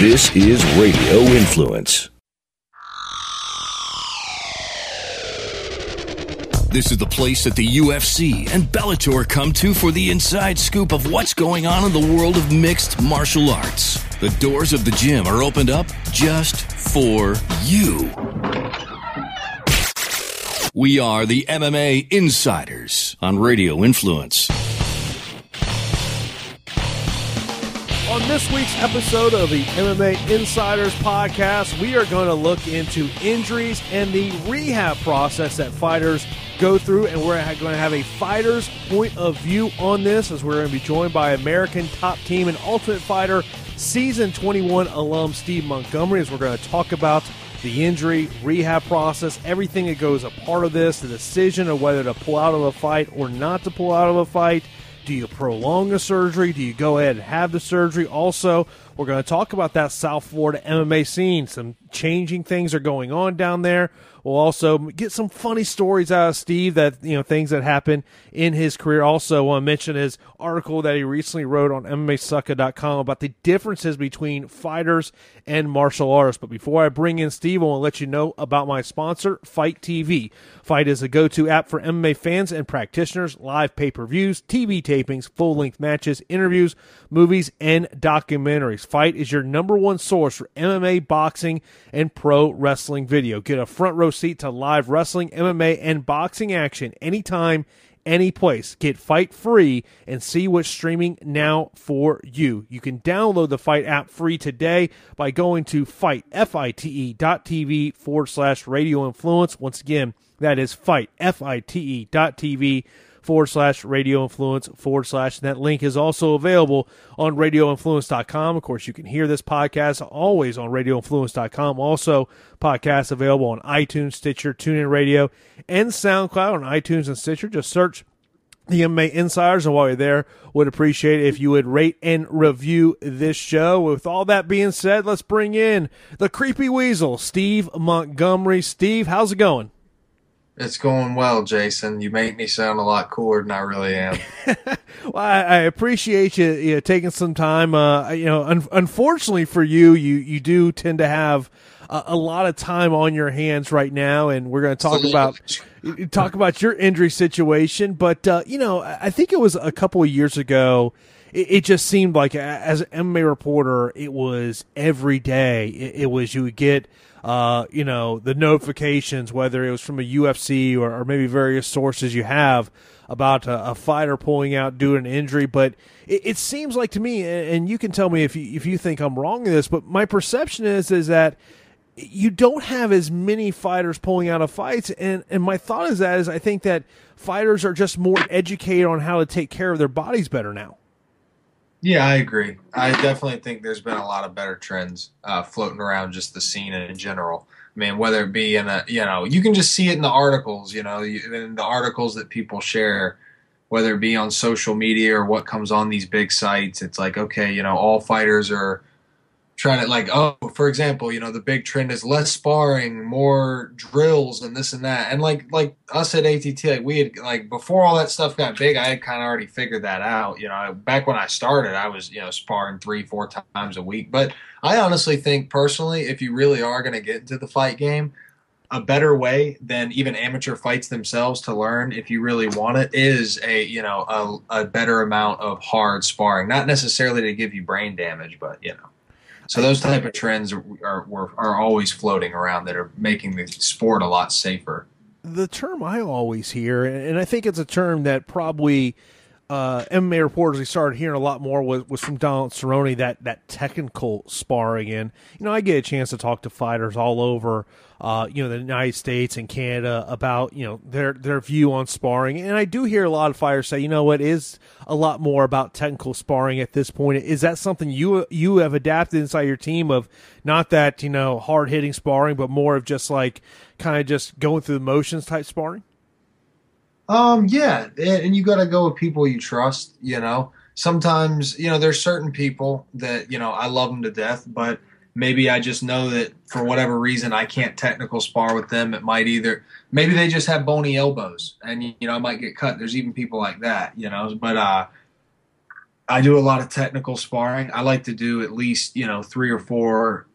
This is Radio Influence. This is the place that the UFC and Bellator come to for the inside scoop of what's going on in the world of mixed martial arts. The doors of the gym are opened up just for you. We are the MMA Insiders on Radio Influence. On this week's episode of the MMA Insiders podcast, we are going to look into injuries and the rehab process that fighters go through, and we're going to have a fighter's point of view on this as we're going to be joined by American top team and Ultimate Fighter season 21 alum Steve Montgomery as we're going to talk about the injury, rehab process, everything that goes a part of this, the decision of whether to pull out of a fight or not to pull out of a fight do you prolong the surgery? Do you go ahead and have the surgery? Also, we're going to talk about that South Florida MMA scene. Some changing things are going on down there. We'll also get some funny stories out of Steve that, you know, things that happen in his career. Also, want to mention his article that he recently wrote on MMAsucka.com about the differences between fighters and martial artists. But before I bring in Steve, I want to let you know about my sponsor, FITE TV. FITE is a go to app for MMA fans and practitioners, live pay per views, TV tapings, full length matches, interviews, movies, and documentaries. FITE is your number one source for MMA, boxing, and pro wrestling video. Get a front row seat to live wrestling, MMA, and boxing action anytime, any place. Get FITE free and see what's streaming now for you. You can download the FITE app free today by going to FITE, F-I-T-E dot TV forward slash radio influence. Once again, that is FITE, F-I-T-E dot TV forward slash radio influence forward slash. That link is also available on radioinfluence.com. Of course, you can hear this podcast always on radioinfluence.com. Also, podcasts available on iTunes, Stitcher, TuneIn Radio, and SoundCloud on iTunes and Stitcher. Just search the MMA Insiders. And while you're there, would appreciate if you would rate and review this show. With all that being said, let's bring in the creepy weasel, Steve Montgomery. Steve, how's it going? It's going well, Jason. You make me sound a lot cooler than I really am. well, I, I, appreciate you, you know, taking some time. Uh, you know, un- unfortunately for you, you you do tend to have a, a, lot of time on your hands right now, and we're going to talk about talk about your injury situation. But uh, you know, I think it was a couple of years ago. It, it just seemed like, as an MMA reporter, it was every day. It, it was you would get uh, you know, the notifications, whether it was from a UFC or, or maybe various sources you have about a, a, fighter pulling out due to an injury. But it, it seems like to me, and you can tell me if you, if you think I'm wrong in this, but my perception is is that you don't have as many fighters pulling out of fights, and and my thought is that is I think that fighters are just more educated on how to take care of their bodies better now. Yeah, I agree. I definitely think there's been a lot of better trends uh, floating around just the scene in general. I mean, whether it be in a, you know, you can just see it in the articles, you know, in the articles that people share, whether it be on social media or what comes on these big sites. It's like, okay, you know, all fighters are trying to like oh for example you know the big trend is less sparring more drills and this and that. And like like us at att like we had like before all that stuff got big i had kind of already figured that out you know back when i started i was you know sparring three four times a week. But i honestly think personally if you really are going to get into the fight game a better way than even amateur fights themselves to learn if you really want it is a you know a, a better amount of hard sparring. Not necessarily to give you brain damage but you know so those type of trends are, are are always floating around that are making the sport a lot safer. The term I always hear, and I think it's a term that probably uh, MMA reporters we started hearing a lot more was, was from Donald Cerrone that that technical sparring, and you know I get a chance to talk to fighters all over uh, you know, the United States and Canada about, you know, their, their view on sparring. And I do hear a lot of fighters say, you know what, is a lot more about technical sparring at this point. Is that something you, you have adapted inside your team of not that, you know, hard hitting sparring, but more of just like kind of just going through the motions type sparring? Um, yeah. And you got to go with people you trust, you know. Sometimes, you know, there's certain people that, you know, I love them to death, but maybe I just know that for whatever reason I can't technical spar with them. It might either maybe they just have bony elbows and you know I might get cut. There's even people like that, you know. But uh, I do a lot of technical sparring. I like to do at least you know three or four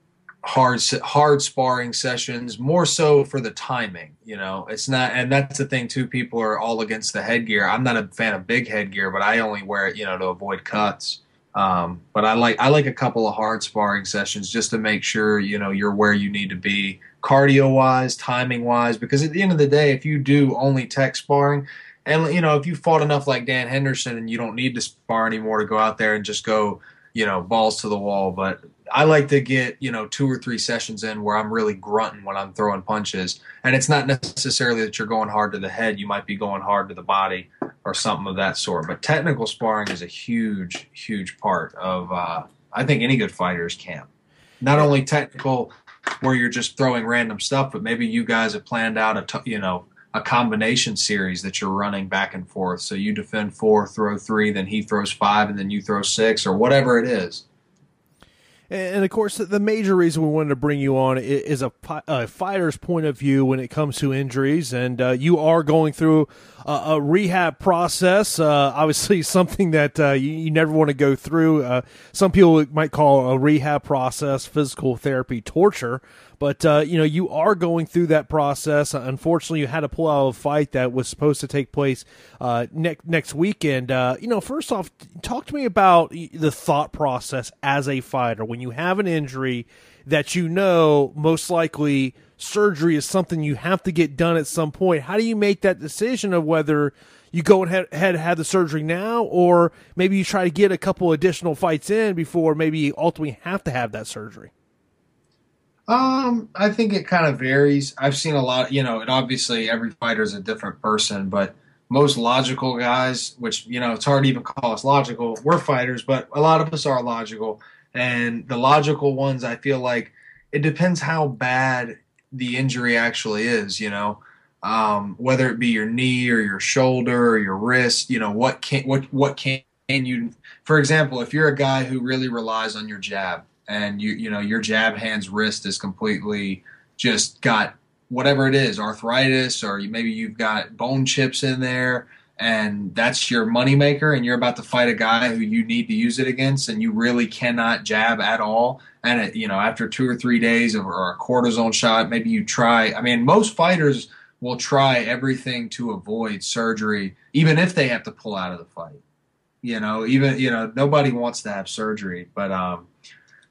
hard hard sparring sessions more so for the timing you know it's not and that's the thing too people are all against the headgear i'm not a fan of big headgear but i only wear it you know to avoid cuts um, but i like i like a couple of hard sparring sessions just to make sure you know you're where you need to be cardio wise timing wise because at the end of the day if you do only tech sparring and you know if you fought enough like dan henderson and you don't need to spar anymore to go out there and just go you know balls to the wall but I like to get you know two or three sessions in where I'm really grunting when I'm throwing punches, and it's not necessarily that you're going hard to the head. You might be going hard to the body or something of that sort. But technical sparring is a huge, huge part of uh, I think any good fighter's camp. Not only technical, where you're just throwing random stuff, but maybe you guys have planned out a t- you know a combination series that you're running back and forth. So you defend four, throw three, then he throws five, and then you throw six, or whatever it is. And of course, the major reason we wanted to bring you on is a, a fighter's point of view when it comes to injuries. And uh, you are going through a, rehab process, uh, obviously, something that uh, you, you, never want to go through. Uh, some people might call a rehab process physical therapy torture. But you know, you are going through that process. Unfortunately, you had to pull out a fight that was supposed to take place next next weekend. You know, first off, talk to me about the thought process as a fighter when you have an injury that you know most likely surgery is something you have to get done at some point. How do you make that decision of whether you go ahead and have the surgery now, or maybe you try to get a couple additional fights in before maybe you ultimately have to have that surgery? Um, I think it kind of varies. I've seen a lot, you know, and obviously every fighter is a different person, but most logical guys, which, you know, it's hard to even call us logical. We're fighters, but a lot of us are logical. And the logical ones, I feel like it depends how bad the injury actually is, you know. Um, whether it be your knee or your shoulder or your wrist, you know, what can what what can you for example, if you're a guy who really relies on your jab, and you you know your jab hand's wrist is completely just got whatever it is arthritis or maybe you've got bone chips in there and that's your moneymaker and you're about to fight a guy who you need to use it against and you really cannot jab at all and it, you know after two or three days of, or a cortisone shot maybe you try i mean most fighters will try everything to avoid surgery even if they have to pull out of the fight you know even you know nobody wants to have surgery but um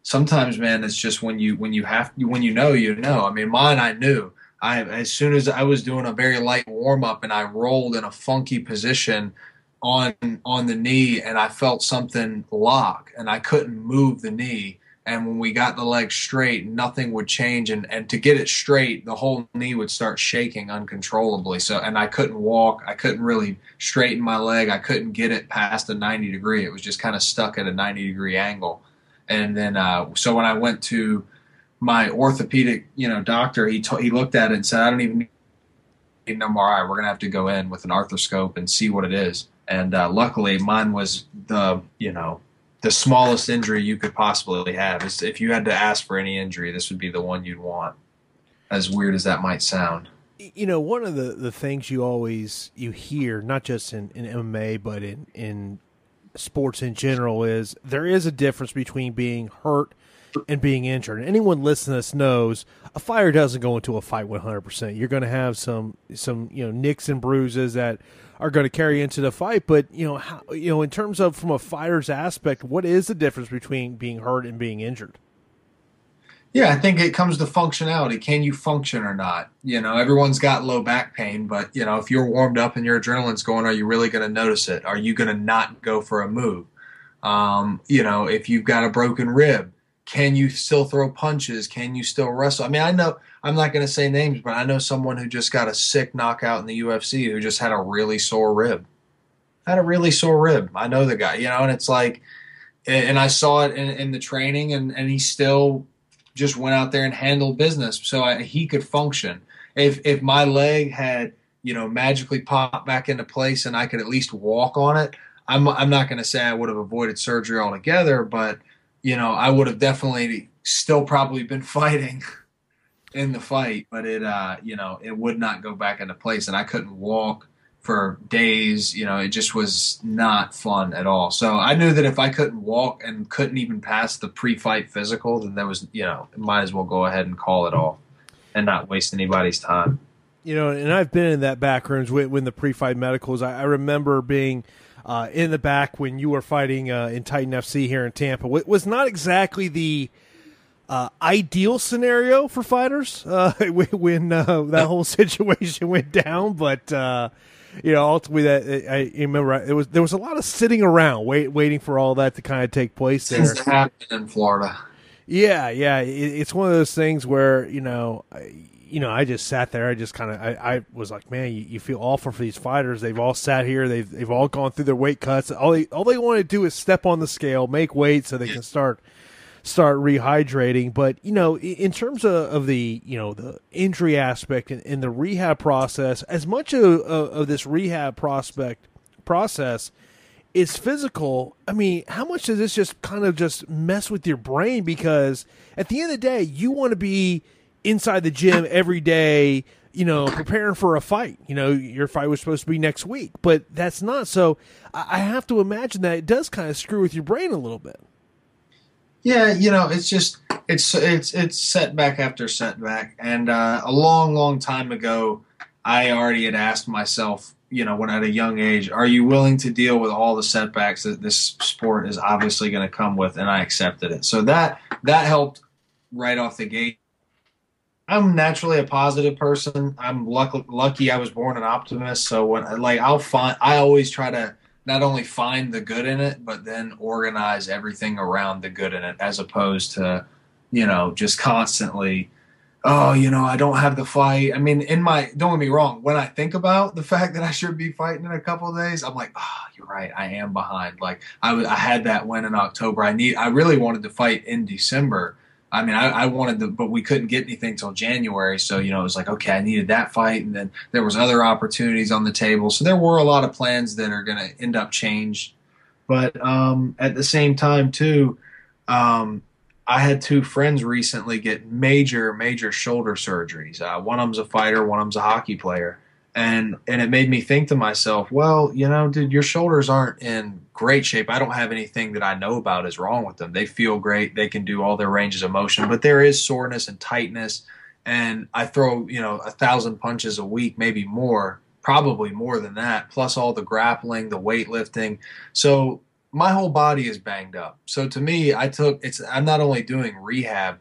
sometimes, man, it's just when you when you have when you know you know. I mean, mine I knew. I as soon as I was doing a very light warm up and I rolled in a funky position on on the knee and I felt something lock and I couldn't move the knee. And when we got the leg straight, nothing would change. And, and to get it straight, the whole knee would start shaking uncontrollably. So, and I couldn't walk. I couldn't really straighten my leg. I couldn't get it past a 90 degree. It was just kind of stuck at a 90 degree angle. And then, uh, so when I went to my orthopedic, you know, doctor, he t- he looked at it and said, "I don't even need an MRI. We're gonna have to go in with an arthroscope and see what it is." And uh, luckily, mine was the, you know, the smallest injury you could possibly have. Is if you had to ask for any injury, this would be the one you'd want. As weird as that might sound you know one of the, the things you always you hear not just in, in mma but in, in sports in general is there is a difference between being hurt and being injured. And anyone listening to this knows a fighter doesn't go into a fight 100%. You're going to have some some you know nicks and bruises that are going to carry into the fight, but you know how, you know in terms of from a fighter's aspect, what is the difference between being hurt and being injured? Yeah, I think it comes to functionality. Can you function or not? You know, everyone's got low back pain, but you know, if you're warmed up and your adrenaline's going, are you really going to notice it? Are you going to not go for a move? Um, you know, if you've got a broken rib, can you still throw punches? Can you still wrestle? I mean, I know I'm not going to say names, but I know someone who just got a sick knockout in the UFC who just had a really sore rib. Had a really sore rib. I know the guy, you know, and it's like, and I saw it in, in the training, and and he still just went out there and handled business so I, he could function. If if my leg had you know magically popped back into place and I could at least walk on it, I'm I'm not going to say I would have avoided surgery altogether, but you know I would have definitely still probably been fighting in the fight, but it uh you know it would not go back into place, and I couldn't walk for days. You know, it just was not fun at all. So I knew that if I couldn't walk and couldn't even pass the pre-fight physical, then there was, you know, might as well go ahead and call it off and not waste anybody's time. You know, and I've been in that back rooms when, the pre-fight medicals. I, I remember being uh, in the back when you were fighting uh, in Titan FC here in Tampa. It was not exactly the uh, ideal scenario for fighters uh, when uh, that whole situation went down, but uh, you know, ultimately, that I, remember it was there was a lot of sitting around, wait, waiting for all that to kind of take place. There, Things happen in Florida. Yeah, yeah, it, it's one of those things where you know, I, you know, I just sat there. I just kind of, I, I, was like, man, you, you, feel awful for these fighters. They've all sat here. They've they've all gone through their weight cuts. All they all they want to do is step on the scale, make weight, so they can start start rehydrating. But you know, in terms of, of the you know the injury aspect and, and the rehab process, as much of, of, of this rehab prospect process is physical. I mean, how much does this just kind of just mess with your brain? Because at the end of the day, you want to be inside the gym every day you know, preparing for a fight. You know, your fight was supposed to be next week, but that's not. So I have to imagine that it does kind of screw with your brain a little bit. Yeah, you know, it's just it's it's it's setback after setback, and uh, a long, long time ago, I already had asked myself, you know, when at a young age, are you willing to deal with all the setbacks that this sport is obviously going to come with? And I accepted it. So that that helped right off the gate. I'm naturally a positive person. I'm lucky, lucky I was born an optimist. So when like I'll find, I always try to not only find the good in it, but then organize everything around the good in it, as opposed to, you know, just constantly, oh, you know, I don't have the fight. I mean, in my, don't get me wrong, when I think about the fact that I should be fighting in a couple days, I'm like, oh, you're right, I am behind. Like I, I had that win in October. I need, I really wanted to fight in December I mean, I, I, wanted to, but we couldn't get anything till January. So, you know, it was like, okay, I needed that fight. And then there was other opportunities on the table. So there were a lot of plans that are going to end up changed. But um, at the same time, too, um, I had two friends recently get major, major shoulder surgeries. Uh, one of them's a fighter, one of them's a hockey player and and it made me think to myself, well, you know, dude, your shoulders aren't in great shape. I don't have anything that I know about is wrong with them. They feel great. They can do all their ranges of motion, but there is soreness and tightness. And I throw, you know, a thousand punches a week, maybe more, probably more than that, plus all the grappling, the weightlifting. So my whole body is banged up. So to me, I took it's I'm not only doing rehab,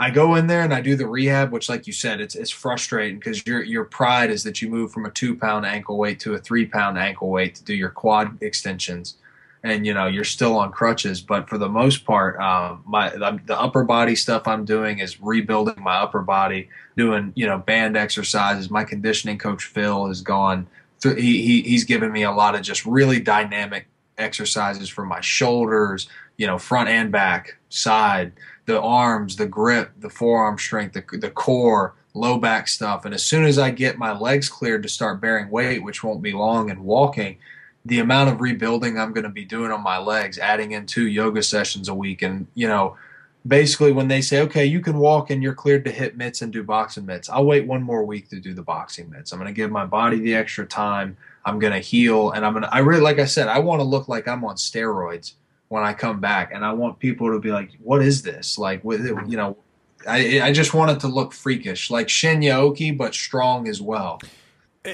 I go in there and I do the rehab, which, like you said, it's it's frustrating because your your pride is that you move from a two pound ankle weight to a three pound ankle weight to do your quad extensions, and you know you're still on crutches. But for the most part, um, my the upper body stuff I'm doing is rebuilding my upper body, doing you know band exercises. My conditioning coach Phil has gone. Through, he, he he's given me a lot of just really dynamic exercises for my shoulders, you know, front and back, side the arms, the grip, the forearm strength, the, the core, low back stuff. And as soon as I get my legs cleared to start bearing weight, which won't be long, and walking, the amount of rebuilding I'm going to be doing on my legs, adding in two yoga sessions a week, and you know, basically when they say, okay, you can walk and you're cleared to hit mitts and do boxing mitts, I'll wait one more week to do the boxing mitts. I'm going to give my body the extra time. I'm going to heal, and I'm going to. I really, like I said, I want to look like I'm on steroids when I come back, and I want people to be like, "What is this?" Like, with you know, I I just want it to look freakish, like Shinya Aoki, but strong as well,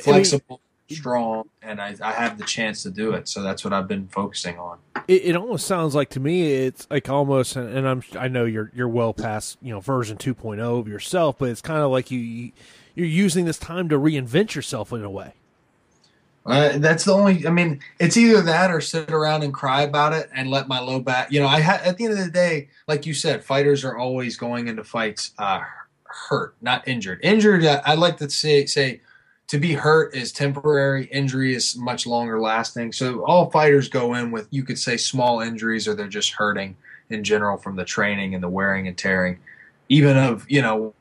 flexible, I mean, strong, and I I have the chance to do it, so that's what I've been focusing on. It, it almost sounds like to me it's like almost, and I'm I know you're you're well past you know version 2.0 of yourself, but it's kind of like you you're using this time to reinvent yourself in a way. Uh, that's the only. I mean, it's either that or sit around and cry about it and let my low back. You know, I ha- at the end of the day, like you said, fighters are always going into fights uh, hurt, not injured. Injured, I like to say say to be hurt is temporary. Injury is much longer lasting. So all fighters go in with you could say small injuries or they're just hurting in general from the training and the wearing and tearing. Even of you know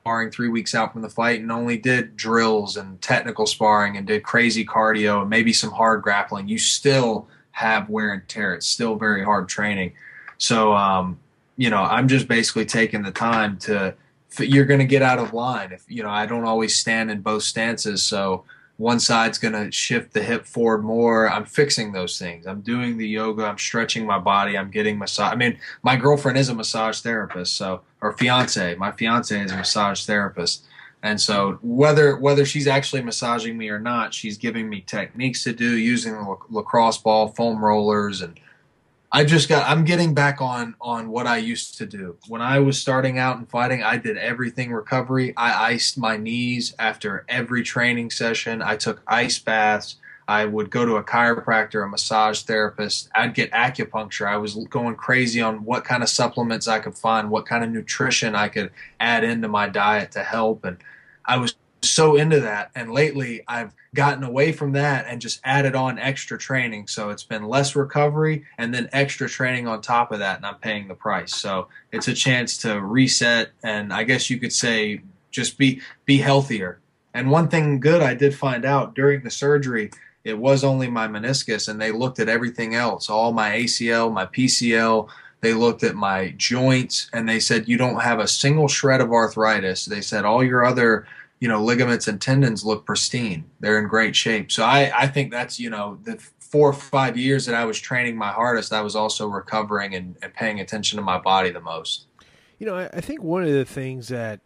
sparring three weeks out from the fight and only did drills and technical sparring and did crazy cardio and maybe some hard grappling, you still have wear and tear. It's still very hard training. So, um, you know, I'm just basically taking the time to, you're going to get out of line. If, you know, I don't always stand in both stances. So, one side's going to shift the hip forward more. I'm fixing those things. I'm doing the yoga. I'm stretching my body. I'm getting massage. I mean, my girlfriend is a massage therapist, so or fiance. My fiance is a massage therapist, and so whether whether she's actually massaging me or not, she's giving me techniques to do using the lacrosse ball, foam rollers, and I just got I'm getting back on on what I used to do. When I was starting out and fighting, I did everything recovery. I iced my knees after every training session. I took ice baths. I would go to a chiropractor, a massage therapist. I'd get acupuncture. I was going crazy on what kind of supplements I could find, what kind of nutrition I could add into my diet to help and I was so into that. And lately, I've gotten away from that and just added on extra training. So it's been less recovery and then extra training on top of that, and I'm paying the price. So it's a chance to reset and I guess you could say just be be healthier. And one thing good I did find out during the surgery, it was only my meniscus, and they looked at everything else, all my ACL, my PCL. They looked at my joints and they said, You don't have a single shred of arthritis. They said, All your other you know ligaments and tendons look pristine. They're in great shape. So i i think that's you know the four or five years that i was training my hardest i was also recovering and, and paying attention to my body the most. You know i, I think one of the things that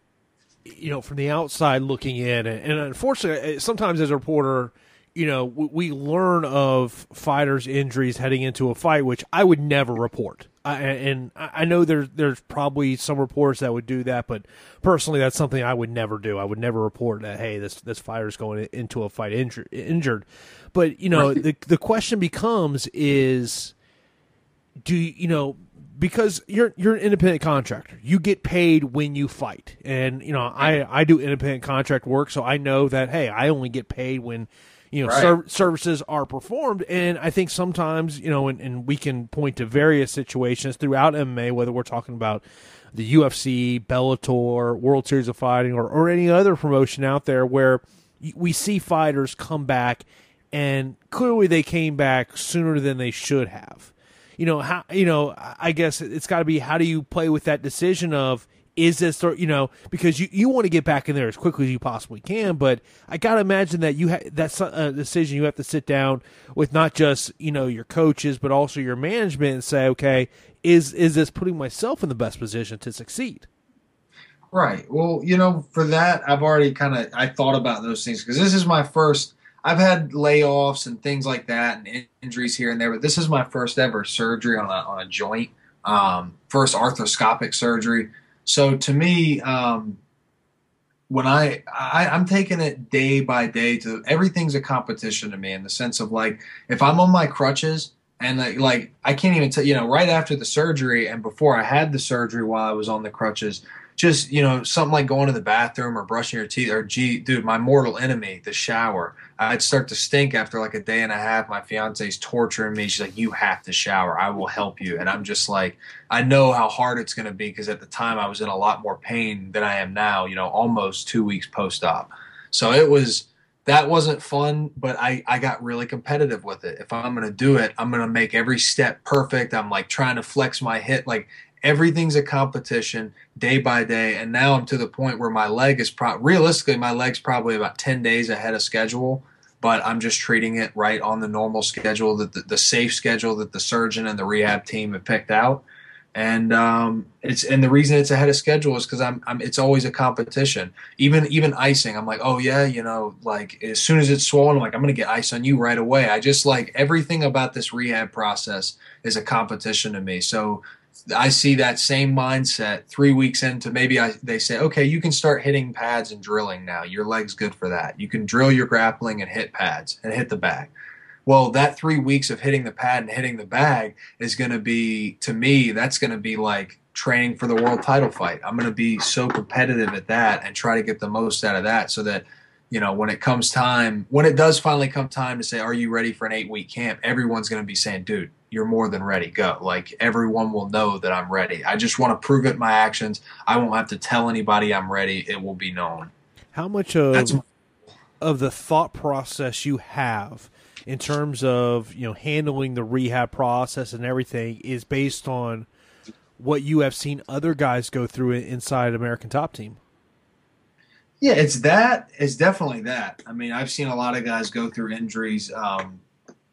you know from the outside looking in and, and unfortunately uh, sometimes as a reporter you know we learn of fighters injuries heading into a fight which i would never report I, and I know there's there's probably some reports that would do that, but personally, that's something I would never do. I would never report that hey, this this fighter's going into a fight injured. injured. But you know, the the question becomes is, do you, you know because you're you're an independent contractor. You get paid when you fight, and you know I I do independent contract work, so I know that hey, I only get paid when you know right. ser- services are performed and i think sometimes you know and, and, we can point to various situations throughout mma whether we're talking about the ufc bellator world series of fighting or, or any other promotion out there where we see fighters come back and clearly they came back sooner than they should have you know how you know i guess it's got to be how do you play with that decision of is this you know because you, you want to get back in there as quickly as you possibly can but i gotta imagine that you ha- that's a decision you have to sit down with not just you know your coaches but also your management and say okay is is this putting myself in the best position to succeed? Right. Well you know for that i've already kind of i thought about those things because this is my first i've had layoffs and things like that and injuries here and there but this is my first ever surgery on a, on a joint um, first arthroscopic surgery so to me, um, when I, I I'm taking it day by day to everything's a competition to me in the sense of like if I'm on my crutches and like, like I can't even tell you know right after the surgery and before I had the surgery while I was on the crutches just you know something like going to the bathroom or brushing your teeth or gee dude my mortal enemy the shower i'd start to stink after like a day and a half my fiance's torturing me she's like you have to shower i will help you and i'm just like i know how hard it's going to be because at the time i was in a lot more pain than i am now you know almost two weeks post-op so it was that wasn't fun, but I, I got really competitive with it. If I'm going to do it, I'm going to make every step perfect. I'm like trying to flex my hip. Like everything's a competition day by day and now i'm to the point where my leg is pro- realistically my leg's probably about 10 days ahead of schedule but i'm just treating it right on the normal schedule that the, the safe schedule that the surgeon and the rehab team have picked out and um, it's and the reason it's ahead of schedule is because I'm, I'm it's always a competition. Even even icing, I'm like, oh yeah, you know, like as soon as it's swollen, I'm like, I'm gonna get ice on you right away. I just like everything about this rehab process is a competition to me. So I see that same mindset three weeks into maybe I, they say, okay, you can start hitting pads and drilling now. Your leg's good for that. You can drill your grappling and hit pads and hit the bag. Well, that three weeks of hitting the pad and hitting the bag is going to be, to me, that's going to be like training for the world title fight. I'm going to be so competitive at that and try to get the most out of that so that you know, when it comes time, when it does finally come time to say, are you ready for an eight week camp? Everyone's going to be saying, dude, you're more than ready. Go. Like everyone will know that I'm ready. I just want to prove it in my actions. I won't have to tell anybody I'm ready. It will be known. How much of That's, of the thought process you have in terms of you know handling the rehab process and everything is based on what you have seen other guys go through inside American Top Team? Yeah, it's that. It's definitely that. I mean, I've seen a lot of guys go through injuries, um,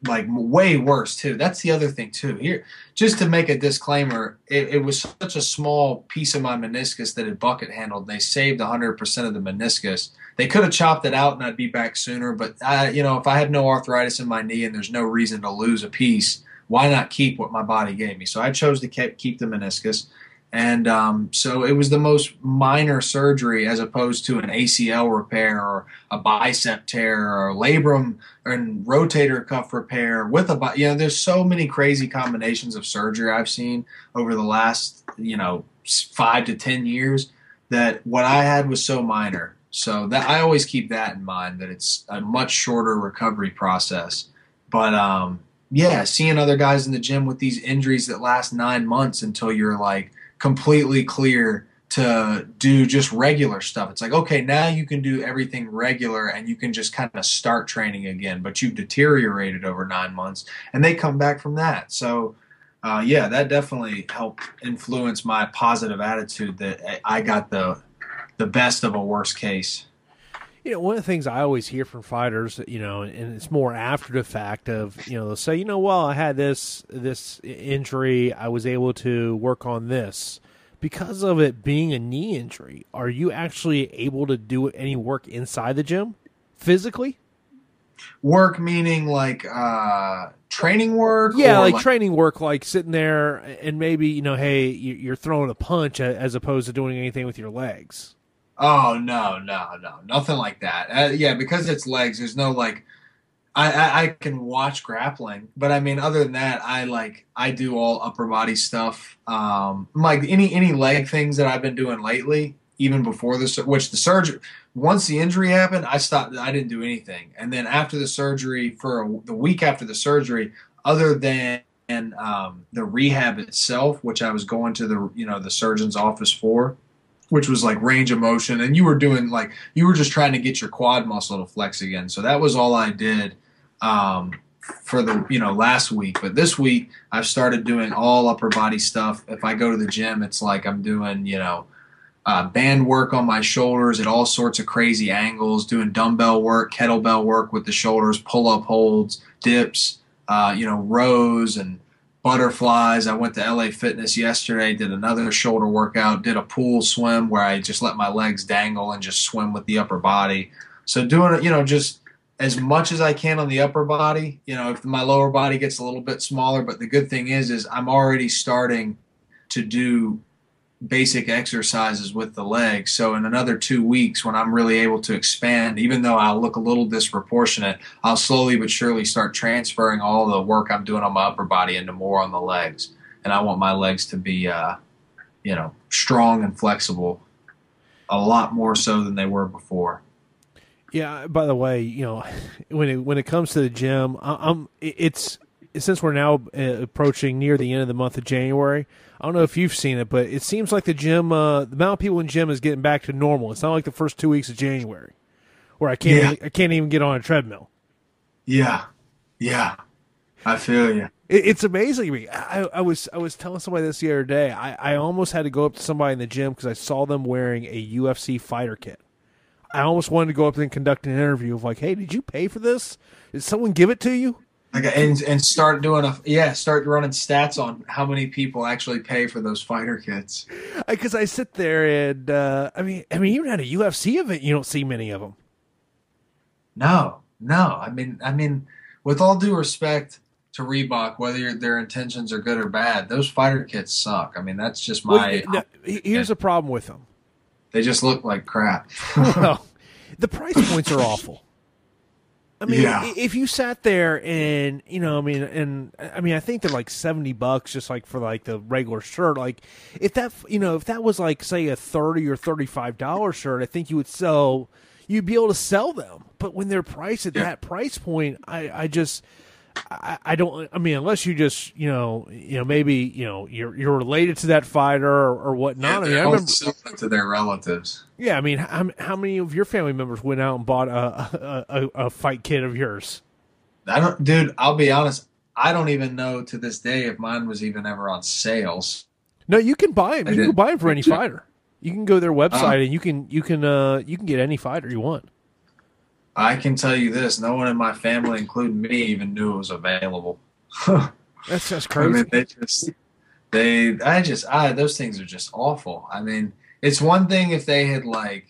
like way worse too. That's the other thing too. Here, just to make a disclaimer, it, it was such a small piece of my meniscus that it bucket handled. They saved 100% of the meniscus. They could have chopped it out and I'd be back sooner. But I, you know, if I have no arthritis in my knee and there's no reason to lose a piece, why not keep what my body gave me? So I chose to keep, keep the meniscus. And um, so it was the most minor surgery as opposed to an ACL repair or a bicep tear or labrum and rotator cuff repair with a, you know, there's so many crazy combinations of surgery I've seen over the last, you know, five to 10 years that what I had was so minor. So that I always keep that in mind that it's a much shorter recovery process. But um, yeah, seeing other guys in the gym with these injuries that last nine months until you're like completely clear to do just regular stuff. It's like, okay, now you can do everything regular and you can just kind of start training again, but you've deteriorated over nine months and they come back from that. So, uh, yeah, that definitely helped influence my positive attitude that I got the the best of a worst case. You know, one of the things I always hear from fighters, you know, and it's more after the fact of, you know, they'll say, you know, well, I had this this injury, I was able to work on this because of it being a knee injury. Are you actually able to do any work inside the gym physically? Work meaning like uh training work? Yeah, like, like, training work, like sitting there and maybe you know, hey, you're throwing a punch as opposed to doing anything with your legs. Oh no, no, no, nothing like that. Uh, yeah, because it's legs. There's no like. I, I, I can watch grappling, but I mean, other than that, I like I do all upper body stuff. Um, like any any leg things that I've been doing lately, even before this, which the surgery, once the injury happened, I stopped. I didn't do anything, and then after the surgery, for a, the week after the surgery, other than um, the rehab itself, which I was going to the you know the surgeon's office for, which was like range of motion, and you were doing like you were just trying to get your quad muscle to flex again. So that was all I did um, for the you know last week. But this week I've started doing all upper body stuff. If I go to the gym, it's like I'm doing you know uh, band work on my shoulders at all sorts of crazy angles, doing dumbbell work, kettlebell work with the shoulders, pull up holds, dips, uh, you know rows and butterflies. I went to LA Fitness yesterday, did another shoulder workout, did a pool swim where I just let my legs dangle and just swim with the upper body. So doing it, you know, just as much as I can on the upper body. You know, if my lower body gets a little bit smaller, but the good thing is, is I'm already starting to do basic exercises with the legs. So in another two weeks, when I'm really able to expand, even though I'll look a little disproportionate, I'll slowly but surely start transferring all the work I'm doing on my upper body into more on the legs. And I want my legs to be, uh, you know, strong and flexible, a lot more so than they were before. Yeah. By the way, you know, when it when it comes to the gym, I'm it's since we're now uh, approaching near the end of the month of January. I don't know if you've seen it, but it seems like the gym, uh, the amount of people in gym is getting back to normal. It's not like the first two weeks of January, where I can't, yeah. even, I can't even get on a treadmill. Yeah, yeah, I feel you. It, it's amazing to me. I, I, was, I was telling somebody this the other day. I, I almost had to go up to somebody in the gym because I saw them wearing a UFC fighter kit. I almost wanted to go up and conduct an interview of like, "Hey, did you pay for this? Did someone give it to you?" Like and and start doing a yeah, start running stats on how many people actually pay for those fighter kits. Because I, I, sit there and uh, I mean, I mean, even at a UFC event, you don't see many of them. No, no. I mean, I mean, with all due respect to Reebok, whether their intentions are good or bad, those fighter kits suck. I mean, that's just my. Well, here's a problem with them. They just look like crap. well, the price points are awful. I mean, yeah. if you sat there and you know, I mean, and I mean, I think they're like seventy bucks just like for like the regular shirt. Like, if that you know, if that was like say a thirty or thirty five dollar shirt, I think you would sell. You'd be able to sell them, but when they're priced at yeah. that price point, I I just I, I, don't. I mean, unless you just you know you know maybe you know you're you're related to that fighter or, or whatnot. Yeah, I mean, I remember to their relatives. Yeah, I mean, how, how many of your family members went out and bought a, a, a, a fight kit of yours? I don't, dude. I'll be honest. I don't even know to this day if mine was even ever on sales. No, you can buy them. You can buy them for any fighter. You can go to their website and you can you can uh you can get any fighter you want. I can tell you this: no one in my family, including me, even knew it was available. That's just crazy. I mean, they just they I just I those things are just awful. I mean, it's one thing if they had like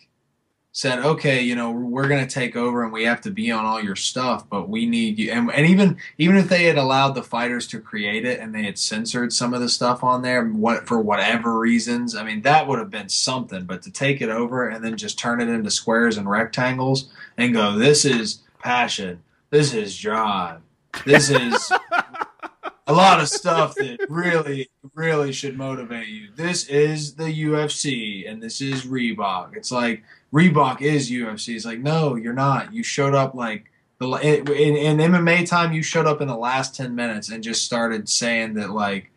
said, okay, you know, we're going to take over and we have to be on all your stuff, but we need you. And, and even even if they had allowed the fighters to create it and they had censored some of the stuff on there, what for whatever reasons, I mean, that would have been something. But to take it over and then just turn it into squares and rectangles and go, this is passion, this is drive, this is a lot of stuff that really, really should motivate you. This is the UFC and this is Reebok. It's like Reebok is UFC. It's like, no, you're not. You showed up like the in, in MMA time. You showed up in the last ten minutes and just started saying that, like,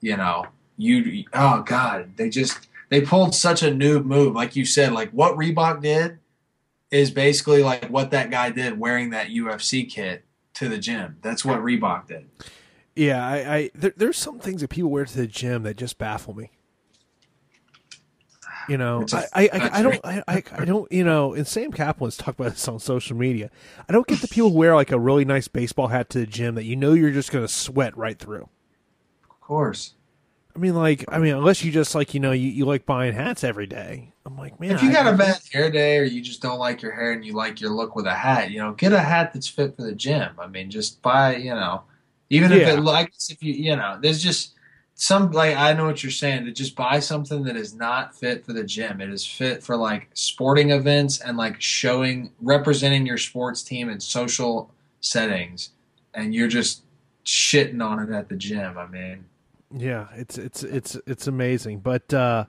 you know, you. Oh God, they just they pulled such a noob move. Like you said, like what Reebok did is basically like what that guy did wearing that UFC kit to the gym. That's what Reebok did. Yeah, I, I there, there's some things that people wear to the gym that just baffle me. You know, I, I, I, I don't, I, I, I don't, you know, and Sam Kaplan's talked about this on social media. I don't get the people who wear like a really nice baseball hat to the gym that you know you're just going to sweat right through. Of course. I mean, like, I mean, unless you just like, you know, you, you like buying hats every day. I'm like, man, If you got a bad hair day or you just don't like your hair and you like your look with a hat, you know, get a hat that's fit for the gym. I mean, just buy, you know, even if Yeah. it likes, if you, you know, there's just some, like, I know what you're saying, to just buy something that is not fit for the gym. It is fit for like sporting events and like showing, representing your sports team in social settings. And you're just shitting on it at the gym. I mean, Yeah, it's it's it's it's amazing, but uh,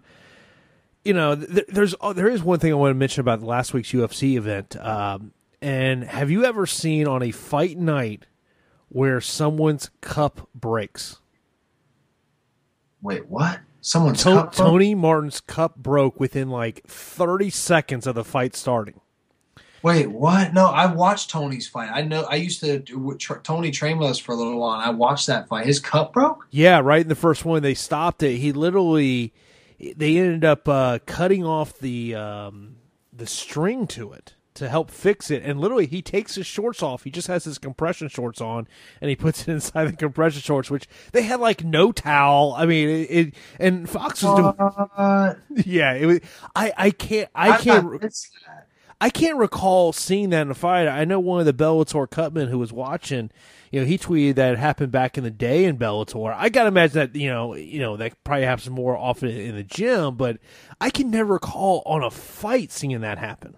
you know, th- there's oh, there is one thing I want to mention about last week's UFC event. Um, and have you ever seen on a fight night where someone's cup breaks? Wait, what? Someone's To-? Tony Martin's cup broke within like 30 seconds of the fight starting. Wait, what? No, I watched Tony's fight. I know. I used to. do- tr- Tony trained with us for a little while, and I watched that fight. His cup broke. Yeah, right in the first one they stopped it. He literally they ended up uh, cutting off the um, the string to it to help fix it. And literally he takes his shorts off. He just has his compression shorts on and he puts it inside the compression shorts, which they had like no towel. I mean, it, it and Fox was doing What? yeah, it was I I can't I can't it's. I can't recall seeing that in a fight. I know one of the Bellator cutmen who was watching, you know, he tweeted that it happened back in the day in Bellator. I gotta imagine that you know, you know, that probably happens more often in the gym, but I can never recall on a fight seeing that happen.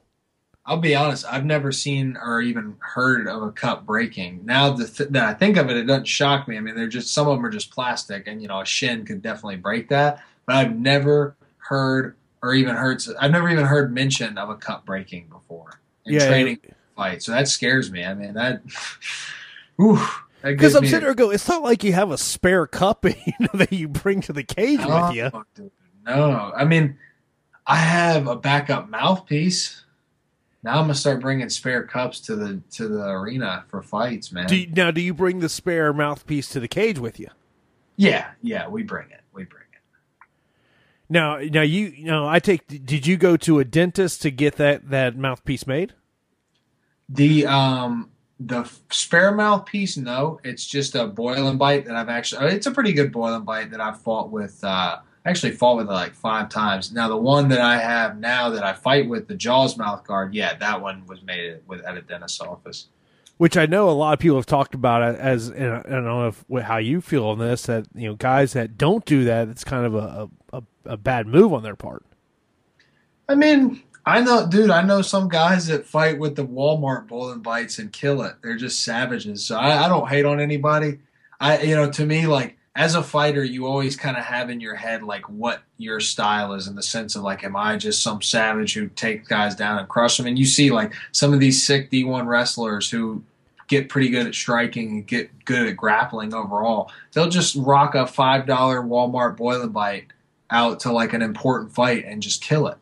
I'll be honest. I've never seen or even heard of a cup breaking. Now that, th- that I think of it, it doesn't shock me. I mean, they're just some of them are just plastic, and you know, a shin could definitely break that. But I've never heard or even heard. I've never even heard mention of a cup breaking before in Yeah, training fight. So that scares me. I mean, that. Ooh, that Because I'm sitting there going, it's not like you have a spare cup you know, that you bring to the cage with you. dude, No, I mean, I have a backup mouthpiece. Now I'm gonna start bringing spare cups to the to the arena for fights, man. Do you, now, do you bring the spare mouthpiece to the cage with you? yeah, yeah, we bring it. We bring it. Now, now you, you know, I take. Did you go to a dentist to get that that mouthpiece made? The um the spare mouthpiece, no, it's just a boil and bite that I've actually. It's a pretty good boil and bite that I've fought with. uh Actually, fought with it like five times. Now the one that I have now that I fight with, the Jaws mouth guard, yeah, that one was made with at a dentist's office. which I know a lot of people have talked about it as, and I don't know if, how you feel on this. That you know, guys that don't do that, it's kind of a a, a bad move on their part. I mean, I know, dude. I know some guys that fight with the Walmart boil and bites and kill it. They're just savages. So I, I don't hate on anybody. I, you know, to me, like as a fighter, you always kind of have in your head like what your style is in the sense of like, am I just some savage who takes guys down and crush them? And you see like some of these sick D1 wrestlers who get pretty good at striking and get good at grappling overall. They'll just rock a five dollar Walmart boil and bite out to like an important fight and just kill it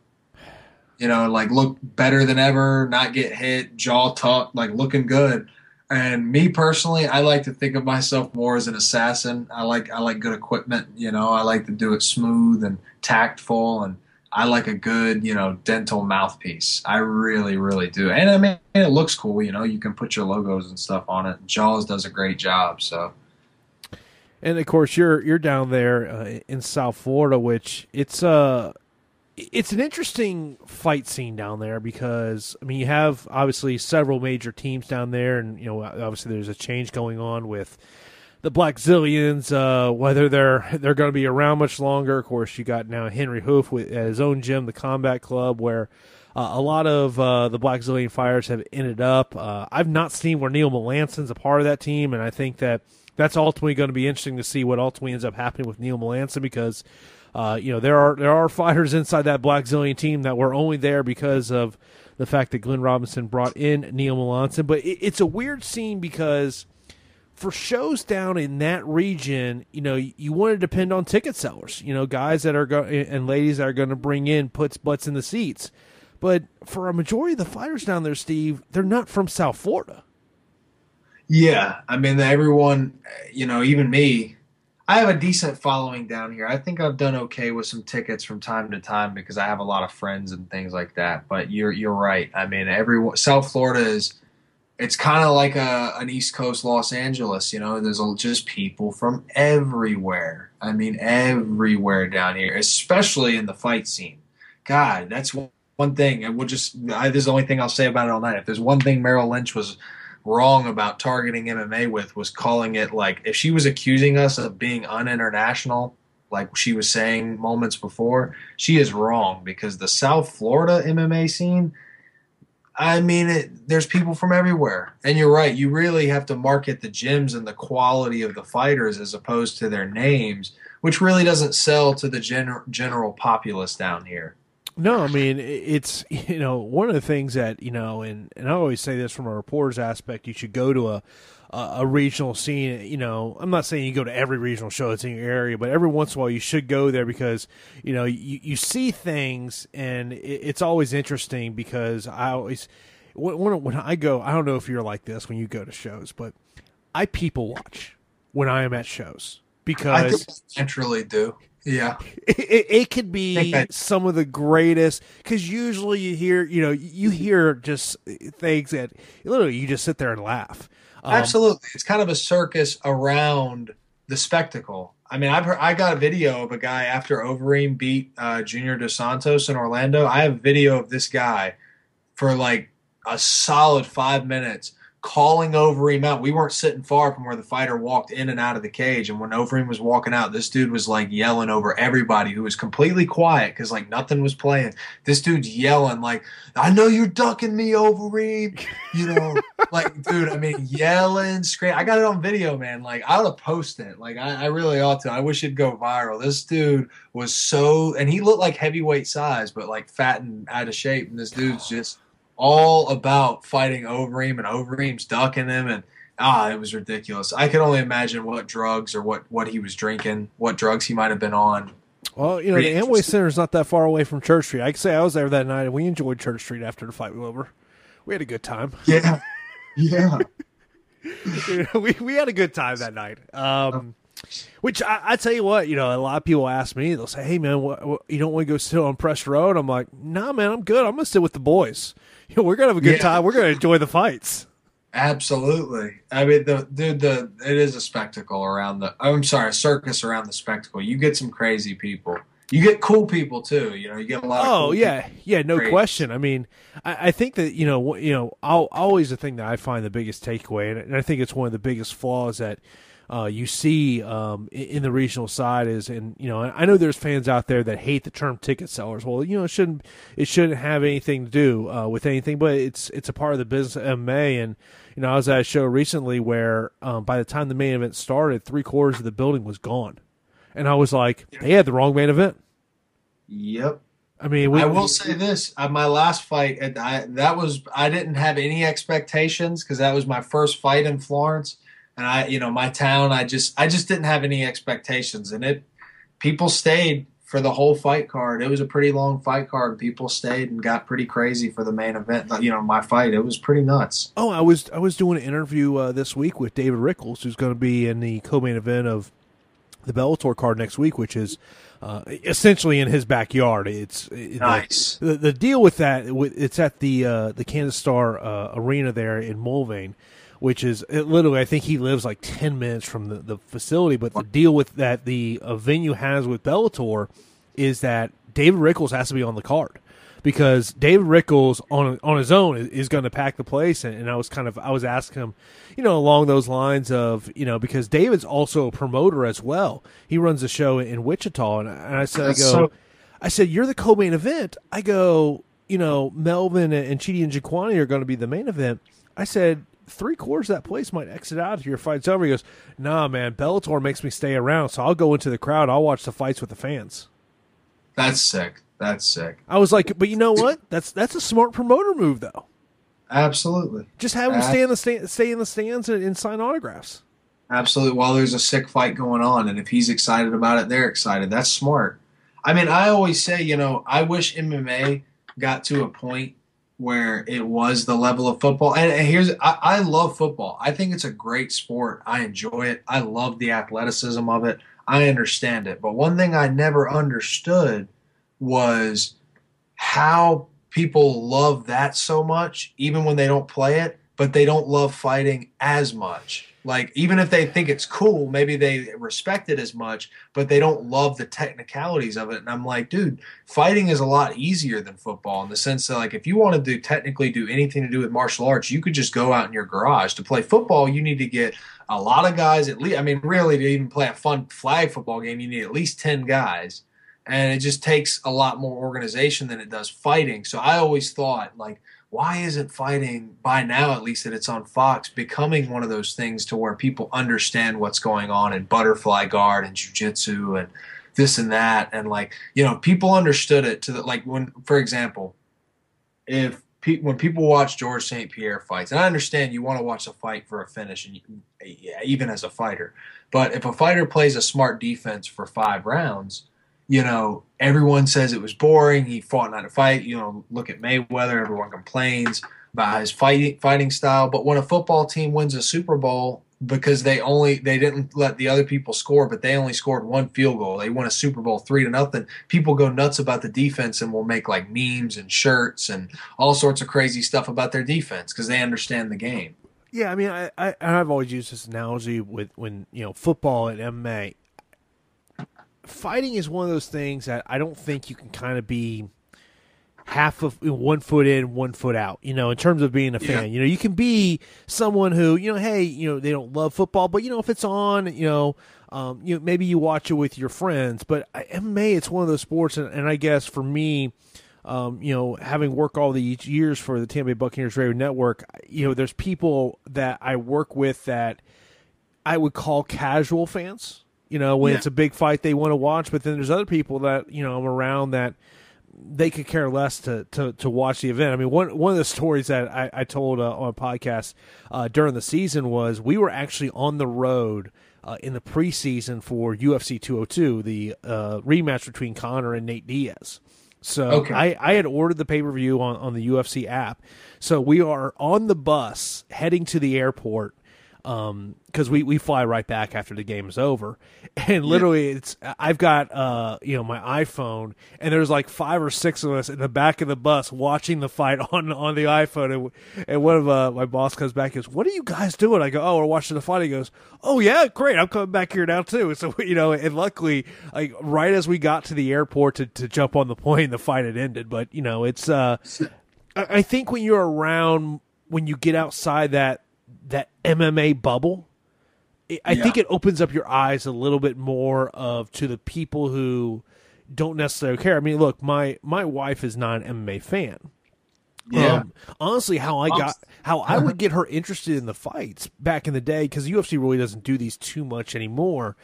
you know, like look better than ever, not get hit, jaw tucked, like looking good. And me personally, I like to think of myself more as an assassin. I like I like good equipment, you know. I like to do it smooth and tactful, and I like a good, you know, dental mouthpiece. I really, really do. And I mean, it looks cool. You know, you can put your logos and stuff on it. Jaws does a great job. So. And of course, you're you're down there uh, in South Florida, which it's uh it's an interesting fight scene down there because I mean you have obviously several major teams down there, and you know obviously there's a change going on with the Blackzilians, uh, whether they're they're going to be around much longer. Of course, you got now Henri Hooft with his own gym, the Combat Club, where uh, a lot of uh, the Blackzilian fighters have ended up. Uh, I've not seen where Neil Melanson's a part of that team, and I think that that's ultimately going to be interesting to see what ultimately ends up happening with Neil Melanson because. Uh, you know there are there are fighters inside that Blackzilian team that were only there because of the fact that Glenn Robinson brought in Neil Melanson. But it, it's a weird scene because for shows down in that region, you know, you, want to depend on ticket sellers, you know, guys that are go- and ladies that are going to bring in puts butts in the seats. But for a majority of the fighters down there, Steve, they're not from South Florida. Yeah, I mean, everyone, you know, even me, I have a decent following down here. I think I've done okay with some tickets from time to time because I have a lot of friends and things like that. But you're you're right. I mean, every South Florida is it's kind of like a, an East Coast Los Angeles, you know, there's just people from everywhere. I mean, everywhere down here, especially in the fight scene. God, that's one thing. And we'll just, I, this is the only thing I'll say about it all night. If there's one thing Merrill Lynch was wrong about targeting MMA with, was calling it like, if she was accusing us of being uninternational, like she was saying moments before, she is wrong because the South Florida MMA scene I mean, it, there's people from everywhere, and you're right. You really have to market the gyms and the quality of the fighters as opposed to their names, which really doesn't sell to the gen- general populace down here. No, I mean it's you know one of the things that you know, and and I always say this from a reporter's aspect. You should go to a a regional scene. You know, I'm not saying you go to every regional show that's in your area, but every once in a while you should go there because you know you, you see things, and it's always interesting because I always when when I go, I don't know if you're like this when you go to shows, but I people watch when I am at shows because I naturally do. Yeah, it, it, it could be some of the greatest because usually you hear, you know, you hear just things that literally you just sit there and laugh. Um, Absolutely, it's kind of a circus around the spectacle. I mean, I've heard, I got a video of a guy after Overeem beat uh, Junior Dos Santos in Orlando. I have a video of this guy for like a solid five minutes calling Overeem out. We weren't sitting far from where the fighter walked in and out of the cage. And when Overeem was walking out, this dude was like yelling over everybody who was completely quiet because like nothing was playing. This dude's yelling like, "I know you're ducking me, Overeem." You know, like dude. I mean, yelling, screaming. I got it on video, man. Like I ought to post it. Like I, I really ought to. I wish it'd go viral. This dude was so, and he looked like heavyweight size, but like fat and out of shape. And this dude's just all about fighting Overeem and Overeem's ducking him and ah, it was ridiculous. I could only imagine what drugs or what what he was drinking, what drugs he might have been on. Well, you know, Pretty the Amway Center is not that far away from Church Street. I can say I was there that night, and we enjoyed Church Street after the fight was over. We had a good time. Yeah, yeah. we we had a good time that night. Um, which I, I, tell you what, you know, a lot of people ask me, they'll say, "Hey, man, what, what, you don't want to go sit on Press Road?" I'm like, "Nah, man, I'm good. I'm gonna sit with the boys." we're gonna have a good yeah. time. We're gonna enjoy the fights. Absolutely. I mean, the dude, the it is a spectacle around the. I'm sorry, a circus around the spectacle. You get some crazy people. You get cool people too. You know, you get a lot. Oh cool yeah, people. yeah, no Great. question. I mean, I, I, think that you know, you know, I'll, always the thing that I find the biggest takeaway, and I think it's one of the biggest flaws that uh, you see um, in the regional side is, and you know, I know there's fans out there that hate the term ticket sellers. Well, you know, it shouldn't it shouldn't have anything to do uh, with anything, but it's it's a part of the business of MMA. And you know, I was at a show recently where um, by the time the main event started, three quarters of the building was gone, and I was like, they had the wrong main event. Yep. I mean, we, I will say this: uh, my last fight, I, that was I didn't have any expectations because that was my first fight in Florence and I, you know, my town, I just, I just didn't have any expectations, and it, people stayed for the whole fight card. It was a pretty long fight card. People stayed and got pretty crazy for the main event. You know, my fight, it was pretty nuts. Oh, I was, I was doing an interview uh, this week with David Rickels, who's going to be in the co-main event of the Bellator card next week, which is uh, essentially in his backyard. It's nice. The, the, the deal with that, it's at the uh, the Kansas Star uh, Arena there in Mulvane, which is literally I think he lives like ten minutes from the, the facility. But the deal with that the uh, venue has with Bellator is that David Rickels has to be on the card because David Rickels on on his own is, is going to pack the place. And, and, I was kind of I was asking him, you know, along those lines of you know because David's also a promoter as well. He runs a show in Wichita, and, and I said, That's I go, so- I said you're the co-main event. I go, you know, Melvin and Chidi Njokuani are going to be the main event. I said three quarters of that place might exit out if your fight's over. He goes, Nah, man, Bellator makes me stay around, so I'll go into the crowd. I'll watch the fights with the fans. That's sick. That's sick. I was like, but you know what? That's that's a smart promoter move, though. Absolutely. Just have him stay in the stand, stay in the stands and, and sign autographs. Absolutely. While there's a sick fight going on, and if he's excited about it, they're excited. That's smart. I mean, I always say, you know, I wish MMA got to a point where it was the level of football. And, here's, I, I love football. I think it's a great sport. I enjoy it. I love the athleticism of it. I understand it. But one thing I never understood was how people love that so much, even when they don't play it, but they don't love fighting as much. Like, even if they think it's cool, maybe they respect it as much, but they don't love the technicalities of it. And I'm like, dude, fighting is a lot easier than football in the sense that, like, if you want to technically do anything to do with martial arts, you could just go out in your garage. To play football, you need to get a lot of guys at least. I mean, really, to even play a fun flag football game, you need at least 10 guys and it just takes a lot more organization than it does fighting. So I always thought like why isn't fighting by now at least that it's on Fox becoming one of those things to where people understand what's going on in butterfly guard and jujitsu and this and that? And like you know people understood it to the, like when for example if pe- when people watch George St Pierre fights and I understand you want to watch a fight for a finish and you, even as a fighter but if a fighter plays a smart defense for 5 rounds you know, everyone says it was boring. He fought not a fight. You know, look at Mayweather. Everyone complains about his fighting fighting style. But when a football team wins a Super Bowl because they only they didn't let the other people score, but they only scored one field goal. They won a Super Bowl three to nothing. People go nuts about the defense and will make like memes and shirts and all sorts of crazy stuff about their defense because they understand the game. Yeah, I mean, I, I I've always used this analogy with when you know football and MMA fighting is one of those things that I don't think you can kind of be half of one foot in, one foot out. You know, in terms of being a fan, yeah. you know, you can be someone who you know, hey, you know, they don't love football, but you know, if it's on, you know. Um, you know, maybe you watch it with your friends, but MMA, it's one of those sports, and, and I guess for me, um, you know, having worked all these years for the Tampa Bay Buccaneers Radio Network, you know, there's people that I work with that I would call casual fans you know, when yeah. it's a big fight they want to watch. But then there's other people that you know I'm around that they could care less to, to, to watch the event. I mean, one one of the stories that I, I told uh, on a podcast uh, during the season was we were actually on the road uh, in the preseason for UFC 202, the uh, rematch between Conor and Nate Diaz. So okay. I, I had ordered the pay per view on, on the UFC app. So we are on the bus heading to the airport um because we we fly right back after the game is over. And literally yeah. it's i've got uh you know my iphone and there's like five or six of us in the back of the bus watching the fight on on the iphone. And, and one of uh, my boss comes back and goes what are you guys doing? I go oh we're watching the fight. He goes oh yeah great. I'm coming back here now too. So you know and luckily like right as we got to the airport to, to jump on the plane the fight had ended. But you know it's uh i think when you're around when you get outside that that MMA bubble, I yeah. think it opens up your eyes a little bit more of to the people who don't necessarily care. I mean, look, my my wife is not an MMA fan. Yeah. Um, honestly, how I got how I would get her interested in the fights back in the day because UFC really doesn't do these too much anymore.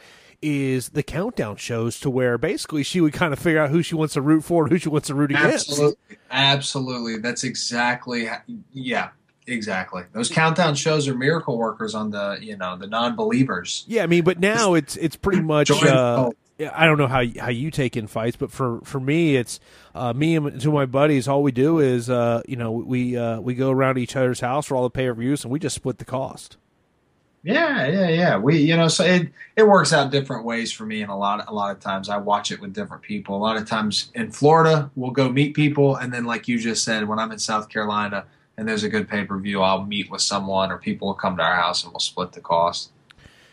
Is the countdown shows to where basically she would kind of figure out who she wants to root for and who she wants to root against. Absolutely, absolutely. That's exactly how, yeah. Exactly. Those countdown shows are miracle workers on the you know the non-believers. Yeah, I mean, but now it's it's pretty much. Uh, I don't know how how you take in fights, but for for me, it's uh, me and two of my buddies. All we do is uh, you know we uh, we go around each other's house for all the pay per views, and we just split the cost. Yeah, yeah, yeah. We, you know, so it it works out different ways for me, and a lot a lot of times I watch it with different people. A lot of times in Florida, we'll go meet people, and then like you just said, when I'm in South Carolina and there's a good pay per view, I'll meet with someone, or people will come to our house and we'll split the cost.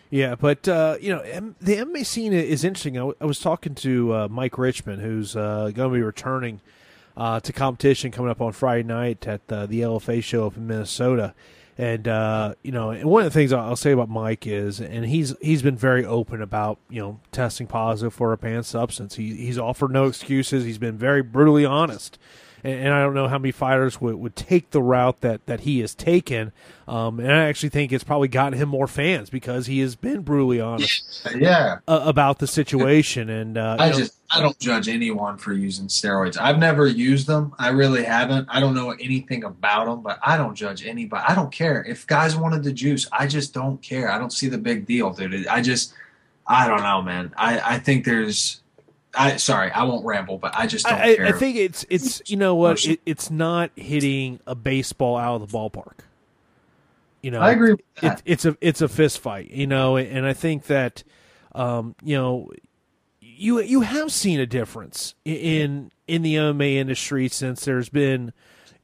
Yeah, but uh, you know, the MMA scene is interesting. I, w- I was talking to uh, Mike Richman, who's uh, going to be returning uh, to competition coming up on Friday night at the LFA show up in Minnesota. And uh, you know, and one of the things I'll say about Mike is, and he's he's been very open about you know testing positive for a banned substance. He he's offered no excuses. He's been very brutally honest and, and I don't know how many fighters would, would take the route that, that he has taken. Um, and I actually think it's probably gotten him more fans because he has been brutally honest, yeah, uh, about the situation. And uh, I just I don't judge anyone for using steroids. I've never used them. I really haven't. I don't know anything about them, but I don't judge anybody. I don't care if guys wanted to juice. I just don't care. I don't see the big deal, dude. I just I don't know, man. I I think there's I sorry, I won't ramble, but I just don't I, care. I think it's it's you know what it, it's not hitting a baseball out of the ballpark. You know, I agree. It, it's a it's a fist fight. You know, and I think that um, you know you you have seen a difference in in the MMA industry since there's been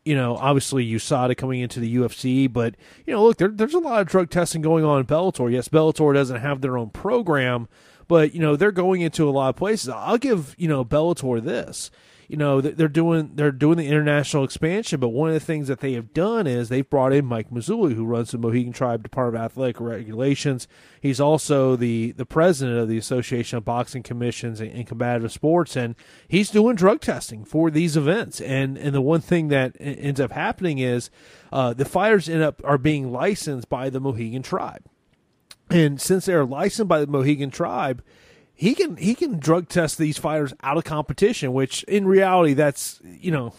you know, obviously USADA coming into the UFC, but you know, look, there, there's a lot of drug testing going on in Bellator. Yes, Bellator doesn't have their own program, but you know they're going into a lot of places. I'll give you know Bellator this. You know they're doing they're doing the international expansion, but one of the things that they have done is they've brought in Mike Mazzulli, who runs the Mohegan Tribe Department of Athletic Regulations. He's also the the president of the Association of Boxing Commissions and, and Combative Sports, and he's doing drug testing for these events. And and the one thing that ends up happening is uh, the fighters end up are being licensed by the Mohegan Tribe. And since they're licensed by the Mohegan tribe, he can he can drug test these fighters out of competition, which in reality that's you know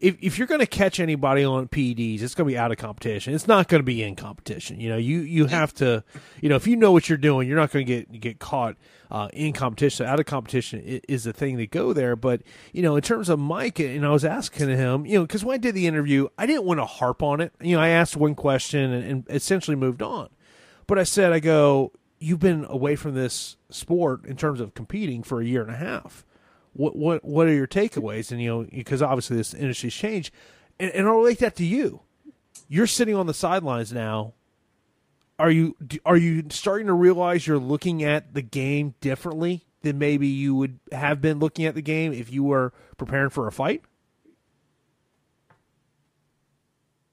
if if you're going to catch anybody on PEDs, it's going to be out of competition. It's not going to be in competition. You know, you you have to, you know, if you know what you're doing, you're not going to get get caught uh, in competition. So out of competition is the thing to go there. But you know, in terms of Mike, and I was asking him, you know, because when I did the interview, I didn't want to harp on it. You know, I asked one question and, and essentially moved on. But I said, I go, you've been away from this sport in terms of competing for a year and a half. What what what are your takeaways? And you know, because obviously this industry's changed, and, and I'll relate that to you. You're sitting on the sidelines now. Are you are you starting to realize you're looking at the game differently than maybe you would have been looking at the game if you were preparing for a fight?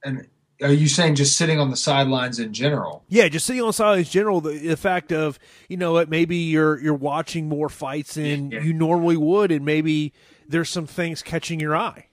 And are you saying just sitting on the sidelines in general? Yeah, just sitting on the sidelines in general. The, the fact of you know what, maybe you're you're watching more fights than yeah. you normally would, and maybe there's some things catching your eye.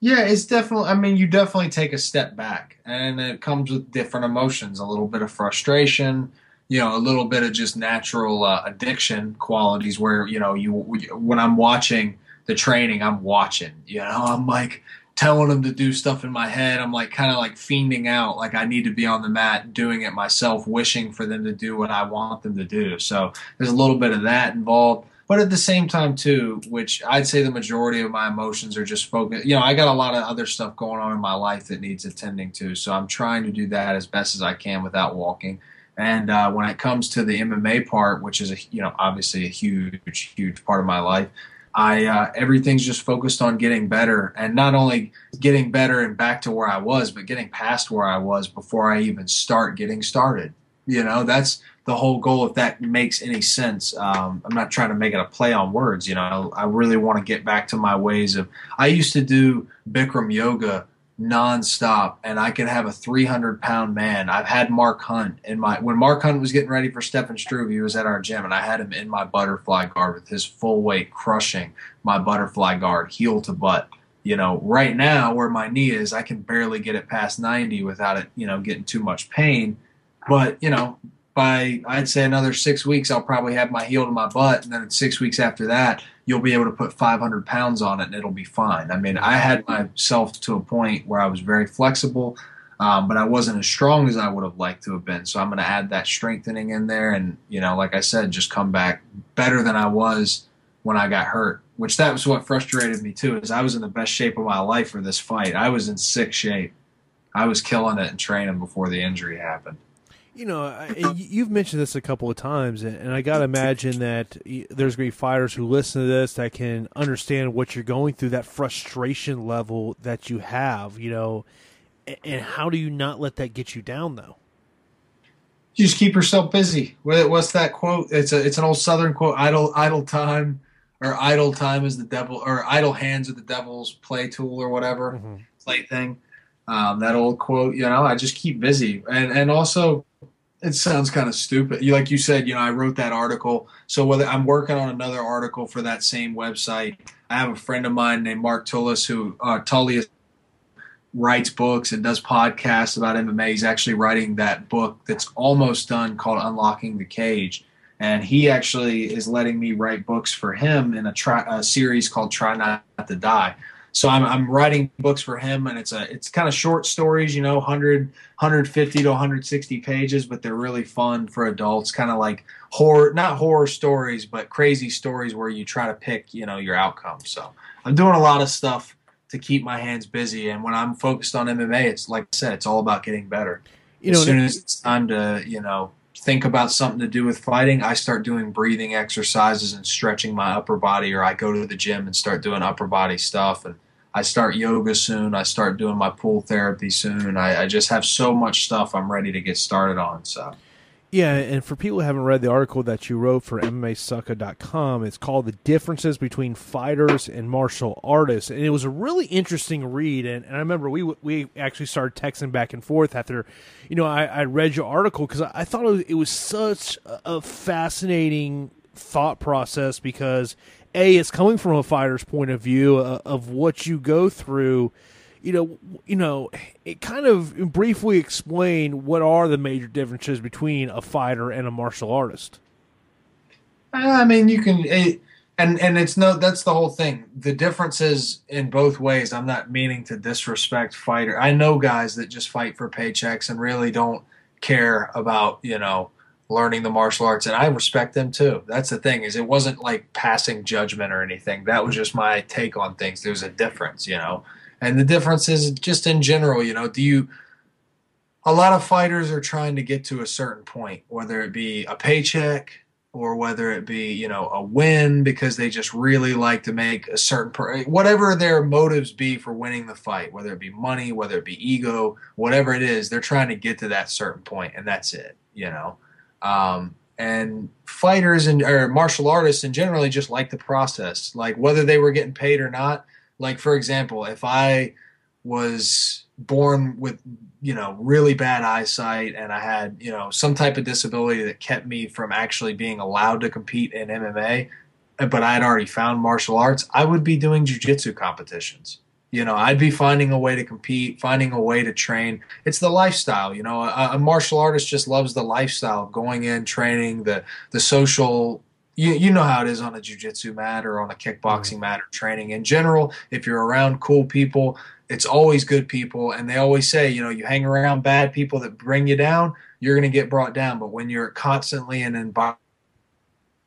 Yeah, it's definitely. I mean, you definitely take a step back, and it comes with different emotions. A little bit of frustration, you know, a little bit of just natural uh, addiction qualities. Where you know, you when I'm watching the training, I'm watching. You know, I'm like telling them to do stuff in my head. I'm like kind of like fiending out, like I need to be on the mat doing it myself, wishing for them to do what I want them to do. So there's a little bit of that involved. But at the same time, too, which I'd say the majority of my emotions are just focused. You know, I got a lot of other stuff going on in my life that needs attending to. So I'm trying to do that as best as I can without walking. And uh, when it comes to the MMA part, which is a you know obviously a huge huge part of my life, I uh, everything's just focused on getting better, and not only getting better and back to where I was, but getting past where I was before I even start getting started. You know, that's the whole goal. If that makes any sense, um, I'm not trying to make it a play on words. You know, I really want to get back to my ways of. I used to do Bikram yoga nonstop, and I could have a 300 pound man. I've had Mark Hunt in my when Mark Hunt was getting ready for Stefan Struve, he was at our gym, and I had him in my butterfly guard with his full weight crushing my butterfly guard, heel to butt. You know, right now where my knee is, I can barely get it past 90 without it, you know, getting too much pain. But you know, by I'd say another six weeks, I'll probably have my heel to my butt, and then six weeks after that, you'll be able to put 500 pounds on it and it'll be fine. I mean, I had myself to a point where I was very flexible, um, but I wasn't as strong as I would have liked to have been. So I'm going to add that strengthening in there, and you know, like I said, just come back better than I was when I got hurt. Which that was what frustrated me too, is I was in the best shape of my life for this fight. I was in sick shape. I was killing it and training before the injury happened. You know, you've mentioned this a couple of times, and I got to imagine that there's going to be fighters who listen to this that can understand what you're going through, that frustration level that you have, you know, and how do you not let that get you down, though? You just keep yourself busy. What's that quote? It's a it's an old Southern quote. Idle idle time, or idle time is the devil, or idle hands are the devil's play tool, or whatever mm-hmm. plaything. Um, that old quote. You know, I just keep busy, and and also it sounds kind of stupid. You like you said, you know, I wrote that article. So whether I'm working on another article for that same website, I have a friend of mine named Mark Tullis who uh, Tullius writes books and does podcasts about MMA. He's actually writing that book that's almost done called Unlocking the Cage. And he actually is letting me write books for him in a, tri- a series called Try Not to Die. So I'm, I'm writing books for him, and it's a it's kind of short stories, you know, 100, 150 to 160 pages, but they're really fun for adults. Kind of like horror, not horror stories, but crazy stories where you try to pick, you know, your outcome. So I'm doing a lot of stuff to keep my hands busy. And when I'm focused on MMA, it's like I said, it's all about getting better. You know, as soon as it's time to, you know, think about something to do with fighting, I start doing breathing exercises and stretching my upper body, or I go to the gym and start doing upper body stuff. And I start yoga soon. I start doing my pool therapy soon. I, I just have so much stuff I'm ready to get started on. So. Yeah, and for people who haven't read the article that you wrote for MMAsucka.com, it's called The Differences Between Fighters and Martial Artists. And it was a really interesting read. And, and I remember we we actually started texting back and forth after, you know, I, I read your article because I, I, thought it was, it was such a fascinating thought process because, A, it's coming from a fighter's point of view uh, of what you go through – you know, you know, it kind of briefly explain what are the major differences between a fighter and a martial artist. I mean, you can, it, and and it's no, that's the whole thing. The differences in both ways. I'm not meaning to disrespect fighter. I know guys that just fight for paychecks and really don't care about you know learning the martial arts and i respect them too. That's the thing is it wasn't like passing judgment or anything. That was just my take on things. There's a difference you know? And the difference is just in general, you know, do you a lot of fighters are trying to get to a certain point, whether it be a paycheck or whether it be, you know, a win because they just really like to make a certain per- whatever their motives be for winning the fight, whether it be money, whether it be ego, whatever it is, they're trying to get to that certain point and that's it, you know. Um, and fighters and or martial artists and generally just like the process, like whether they were getting paid or not like for example, if I was born with you know really bad eyesight and I had you know some type of disability that kept me from actually being allowed to compete in MMA, but I had already found martial arts, I would be doing jujitsu competitions. You know, I'd be finding a way to compete, finding a way to train. It's the lifestyle. You know, a, a martial artist just loves the lifestyle of going in, training, the the social you, you know how it is on a jiu-jitsu mat or on a kickboxing mm-hmm. mat or training in general if you're around cool people it's always good people and they always say you know you hang around bad people that bring you down you're going to get brought down but when you're constantly in an environment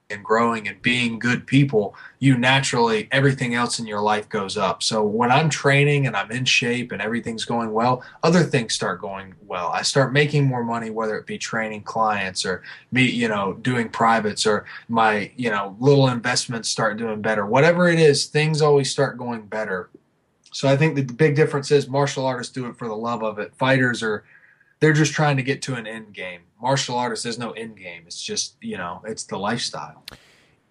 and growing and being good people, you naturally, everything else in your life goes up. So when I'm training and I'm in shape and everything's going well, other things start going well. I start making more money, whether it be training clients or me, you know, doing privates or my, you know, little investments start doing better. Whatever it is, things always start going better. So I think the big difference is martial artists do it for the love of it. Fighters are they're just trying to get to an end game. Martial artists, there's no end game. It's just you know, it's the lifestyle.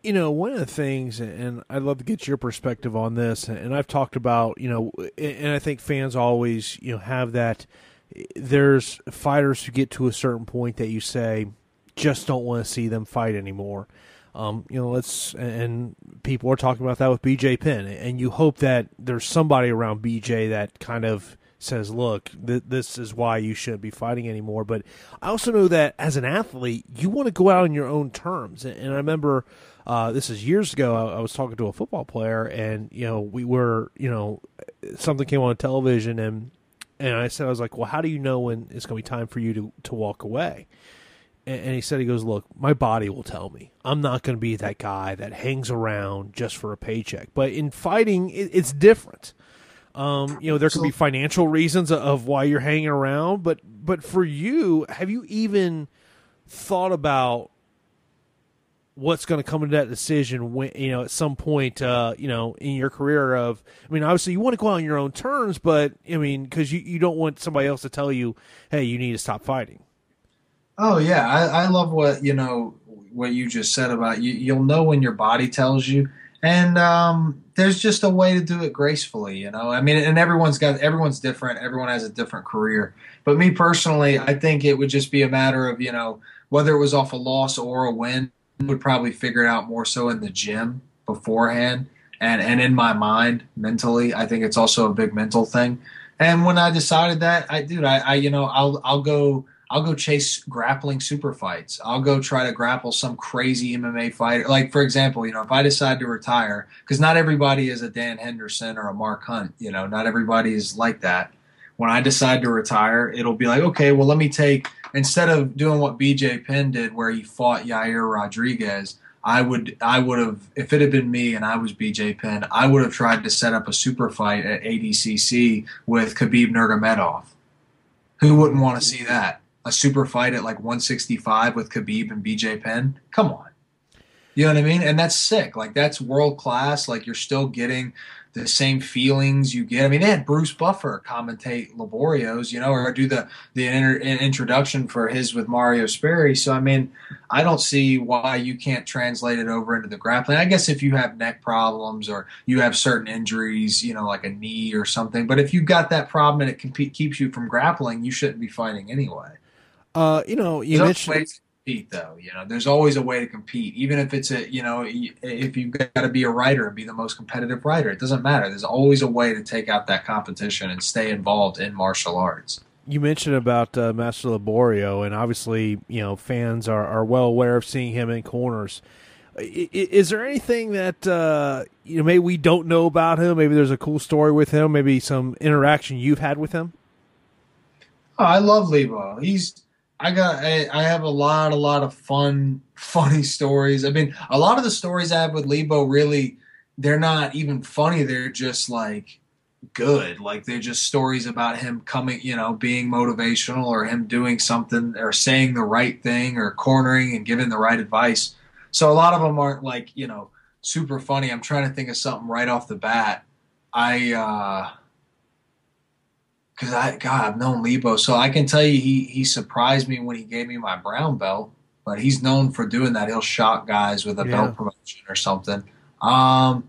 You know, one of the things, and I'd love to get your perspective on this. And I've talked about, you know, and I think fans always, you know, have that. There's fighters who get to a certain point that you say, just don't want to see them fight anymore. Um, you know, let's and people are talking about that with BJ Penn, and you hope that there's somebody around BJ that kind of says, look, th- this is why you shouldn't be fighting anymore. But I also know that as an athlete, you want to go out on your own terms. And, and I remember uh, this is years ago. I, I, was talking to a football player, and you know, we were, you know, something came on television, and and I said, I was like, well, how do you know when it's going to be time for you to to walk away? And, and he said, he goes, look, my body will tell me. I'm not going to be that guy that hangs around just for a paycheck. But in fighting, it, it's different Um, you know, there could be financial reasons of why you're hanging around, but but for you, have you even thought about what's going to come into that decision when you know at some point uh, you know in your career of I mean obviously you want to go out on your own terms but I mean because you, you don't want somebody else to tell you hey you need to stop fighting. Oh yeah I, I love what you know what you just said about you you'll know when your body tells you and um, there's just a way to do it gracefully you know? I mean and everyone's got everyone's different. Everyone has a different career. But me personally I think it would just be a matter of you know whether it was off a loss or a win would probably figure it out more so in the gym beforehand. And and in my mind mentally i think it's also a big mental thing. And when i decided that i dude i, I you know i'll i'll go I'll go chase grappling super fights. I'll go try to grapple some crazy MMA fighter. Like for example, you know, if I decide to retire, because not everybody is a Dan Henderson or a Mark Hunt. You know, not everybody is like that. When I decide to retire, it'll be like, okay, well, let me take instead of doing what BJ Penn did, where he fought Yair Rodriguez, I would I would have if it had been me and I was BJ Penn, I would have tried to set up a super fight at ADCC with Khabib Nurmagomedov. Who wouldn't want to see that? A super fight at like 165 with Khabib and BJ Penn? Come on. You know what I mean? And that's sick. Like that's world class. Like you're still getting the same feelings you get. I mean, they had Bruce Buffer commentate Liborio's, you know, or do the the inter, introduction for his with Mario Sperry. So I mean, I don't see why you can't translate it over into the grappling. I guess if you have neck problems or you have certain injuries, you know, like a knee or something. But if you've got that problem and it keeps you from grappling, you shouldn't be fighting anyway. Uh, you know, you mentioned compete though you know? There's always a way to compete. Even if it's a you know if you've got to be a writer and be the most competitive writer it doesn't matter. There's always a way to take out that competition and stay involved in martial arts. You mentioned about uh, master Liborio and obviously you know fans are, are well aware of seeing him in corners. Is there anything that uh, you know maybe we don't know about him? Maybe there's a cool story with him? Maybe some interaction you've had with him? Oh, i love lebo. He's I got I, I, have a lot a lot of fun funny stories. I mean, a lot of the stories I have with Lebo really they're not even funny. They're just like good. Like they're just stories about him coming, you know, being motivational or him doing something or saying the right thing or cornering and giving the right advice. So a lot of them aren't like, you know, super funny. I'm trying to think of something right off the bat. I uh because I God I've known Lebo, so I can tell you he he surprised me when he gave me my brown belt. But he's known for doing that. He'll shock guys with a yeah. belt promotion or something. Um,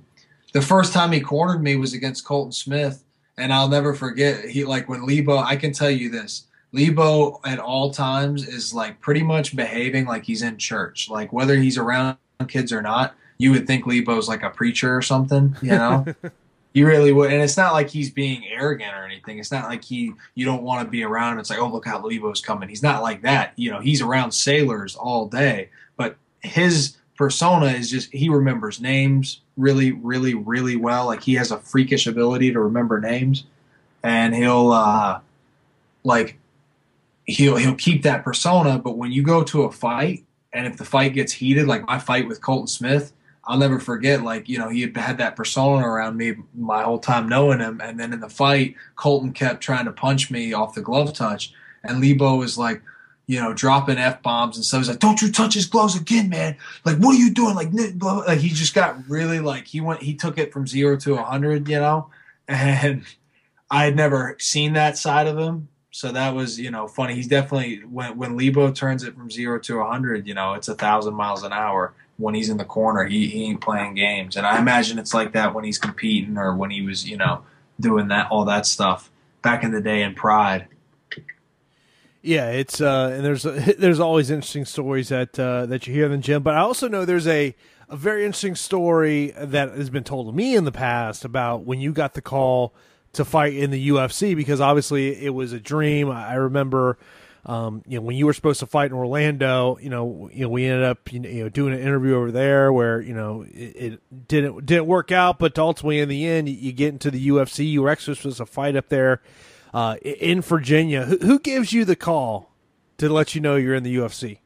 the first time he cornered me was against Colton Smith, and I'll never forget. He like when Lebo. I can tell you this. Lebo at all times is like pretty much behaving like he's in church. Like whether he's around kids or not, you would think Lebo's like a preacher or something, you know. He really would, and it's not like he's being arrogant or anything. It's not like he you don't want to be around him. It's like, oh look how Lebo's coming. He's not like that. You know, he's around sailors all day, but his persona is just he remembers names really, really, really well. Like he has a freakish ability to remember names, and he'll uh, like he'll he'll keep that persona. But when you go to a fight, and if the fight gets heated, like my fight with Colton Smith, I'll never forget, like, you know, he had that persona around me my whole time knowing him. And then in the fight, Colton kept trying to punch me off the glove touch. And Lebo was like, you know, dropping F bombs and stuff. He's like, don't you touch his gloves again, man. Like, what are you doing? Like, like he just got really like, he went, he took it from zero to a 100, you know? And I had never seen that side of him. So that was, you know, funny. He's definitely, when, when Lebo turns it from zero to 100, you know, it's a thousand miles an hour when he's in the corner, he, he ain't playing games. And I imagine it's like that when he's competing or when he was, you know, doing that all that stuff back in the day in Pride. Yeah, it's uh, and there's there's always interesting stories that uh, that you hear in the gym, but I also know there's a a very interesting story that has been told to me in the past about when you got the call to fight in the UFC because obviously it was a dream. I remember um, you know, when you were supposed to fight in Orlando, you know, you know, we ended up, you know, doing an interview over there where, you know, it, it didn't didn't work out, but ultimately in the end, you, get into the UFC. You were actually supposed to fight up there uh, in Virginia. Who, who gives you the call to let you know you're in the UFC?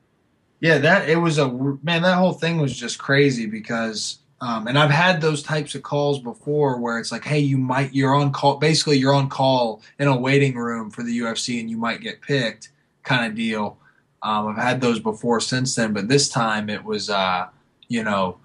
Yeah, that it was a man. That whole thing was just crazy because Um, and I've had those types of calls before where it's like, hey, you might, you're on call, basically, you're on call in a waiting room for the UFC and you might get picked kind of deal. Um, I've had those before since then, but this time it was, uh, you know,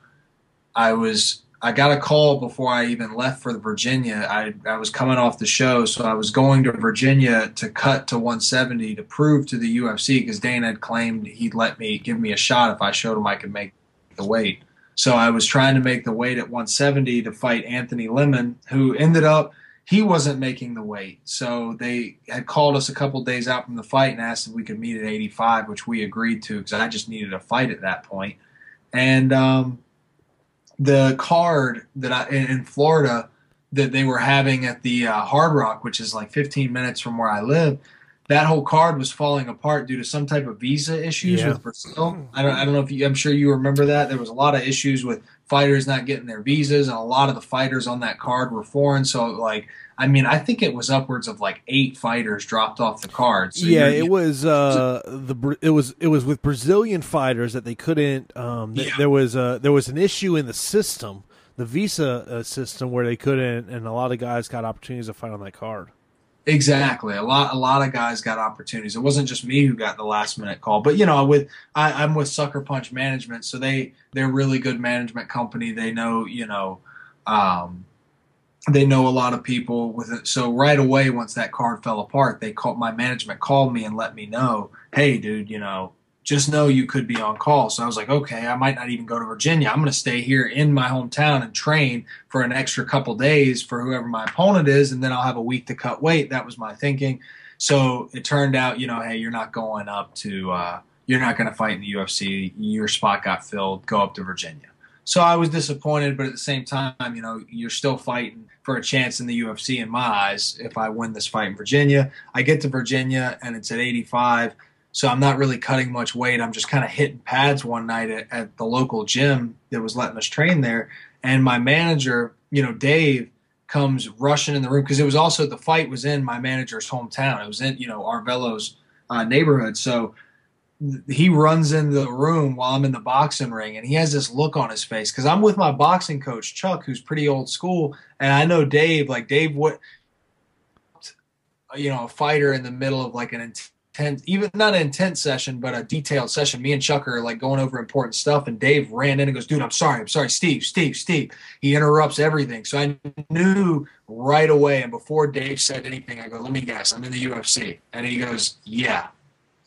I was I got a call before I even left for Virginia. I, I was coming off the show, so I was going to Virginia to cut to 170 to prove to the UFC because Dana had claimed he'd let me give me a shot if I showed him I could make the weight. So I was trying to make the weight at 170 to fight Anthony Lemon, who ended up he wasn't making the weight. So they had called us a couple days out from the fight and asked if we could meet at 85, which we agreed to because I just needed a fight at that point. And um, the card that I in Florida that they were having at the uh, Hard Rock, which is like 15 minutes from where I live, that whole card was falling apart due to some type of visa issues yeah. with Brazil. I don't, I don't know if you, I'm sure you remember that. There was a lot of issues with fighters not getting their visas, and a lot of the fighters on that card were foreign. So, like, I mean, I think it was upwards of like eight fighters dropped off the card. So yeah, it was uh, the it was it was with Brazilian fighters that they couldn't. Um, yeah. There was a there was an issue in the system, the visa uh, system, where they couldn't, and a lot of guys got opportunities to fight on that card. Exactly. A lot a lot of guys got opportunities. It wasn't just me who got the last minute call. But you know, with I, I'm with Sucker Punch Management, so they they're really good management company. They know, you know, um, they know a lot of people with it. So right away, once that card fell apart, they called my management called me and let me know, hey dude, you know, just know you could be on call. So I was like, okay, I might not even go to Virginia. I'm going to stay here in my hometown and train for an extra couple days for whoever my opponent is, and then I'll have a week to cut weight. That was my thinking. So it turned out, you know, hey, you're not going up to, uh, you're not going to fight in the UFC. Your spot got filled. Go up to Virginia. So I was disappointed, but at the same time, you know, you're still fighting for a chance in the UFC in my eyes. If I win this fight in Virginia, I get to Virginia and it's at 85 so I'm not really cutting much weight. I'm just kind of hitting pads one night at, at the local gym that was letting us train there. And my manager, you know, Dave, comes rushing in the room because it was also the fight was in my manager's hometown. It was in, you know, Arvelo's uh, neighborhood. So he runs in the room while I'm in the boxing ring and he has this look on his face because I'm with my boxing coach, Chuck, who's pretty old school. And I know Dave, like Dave, what, you know, a fighter in the middle of like an even not an intense session, but a detailed session. Me and Chuck are like going over important stuff, and Dave ran in and goes, "Dude, I'm sorry, I'm sorry, Steve, Steve, Steve." He interrupts everything, so I knew right away. And before Dave said anything, I go, "Let me guess, I'm in the UFC," and he goes, "Yeah."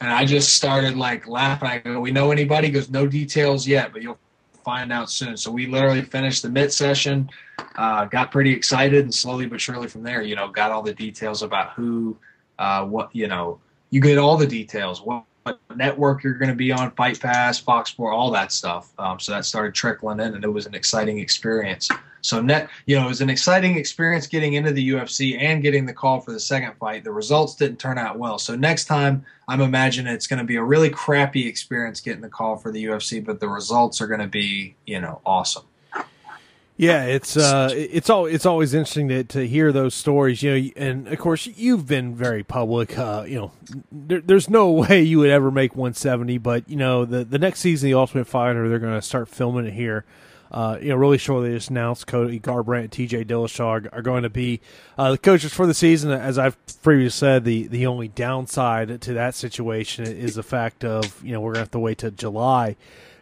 And I just started like laughing. I go, "We know anybody?" He goes, "No details yet, but you'll find out soon." So we literally finished the mid session, uh, got pretty excited, and slowly but surely from there, you know, got all the details about who, uh, what, you know you get all the details. What, what network you're going to be on, Fight Pass, Fox Sport, all that stuff. Um, so that started trickling in, and it was an exciting experience. So net, you know, it was an exciting experience getting into the UFC and getting the call for the second fight. The results didn't turn out well. So next time, I'm imagining it's going to be a really crappy experience getting the call for the UFC, but the results are going to be, you know, awesome. Yeah, it's uh, it's all it's always interesting to, to hear those stories, you know. And of course, you've been very public. Uh, you know, there, there's no way you would ever make 170, but you know, the the next season, the Ultimate Fighter, they're going to start filming it here. Uh, you know, really shortly, just announced Cody Garbrandt and T.J. Dillashaw are, going to be uh, the coaches for the season. As I've previously said, the the only downside to that situation is the fact of you know we're going to have to wait till July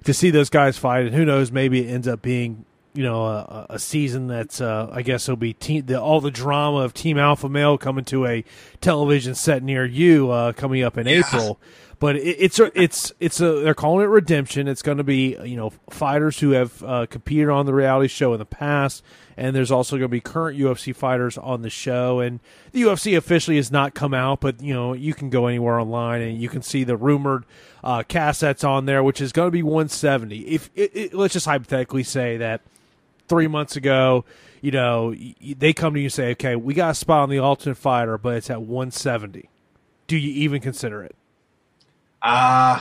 to see those guys fight, and who knows, maybe it ends up being you know a, a season that's uh, I guess will be team, the, all the drama of Team Alpha Male coming to a television set near you uh, coming up in yeah. April. But it, it's a, it's it's a they're calling it redemption. It's going to be you know fighters who have uh, competed on the reality show in the past, and there's also going to be current UFC fighters on the show. And the UFC officially has not come out, but you know you can go anywhere online and you can see the rumored uh, cast that's on there, which is going to be 170. If it, it, let's just hypothetically say that three months ago, you know, they come to you and say, okay, we got a spot on the Ultimate Fighter, but it's at 170. Do you even consider it? Uh,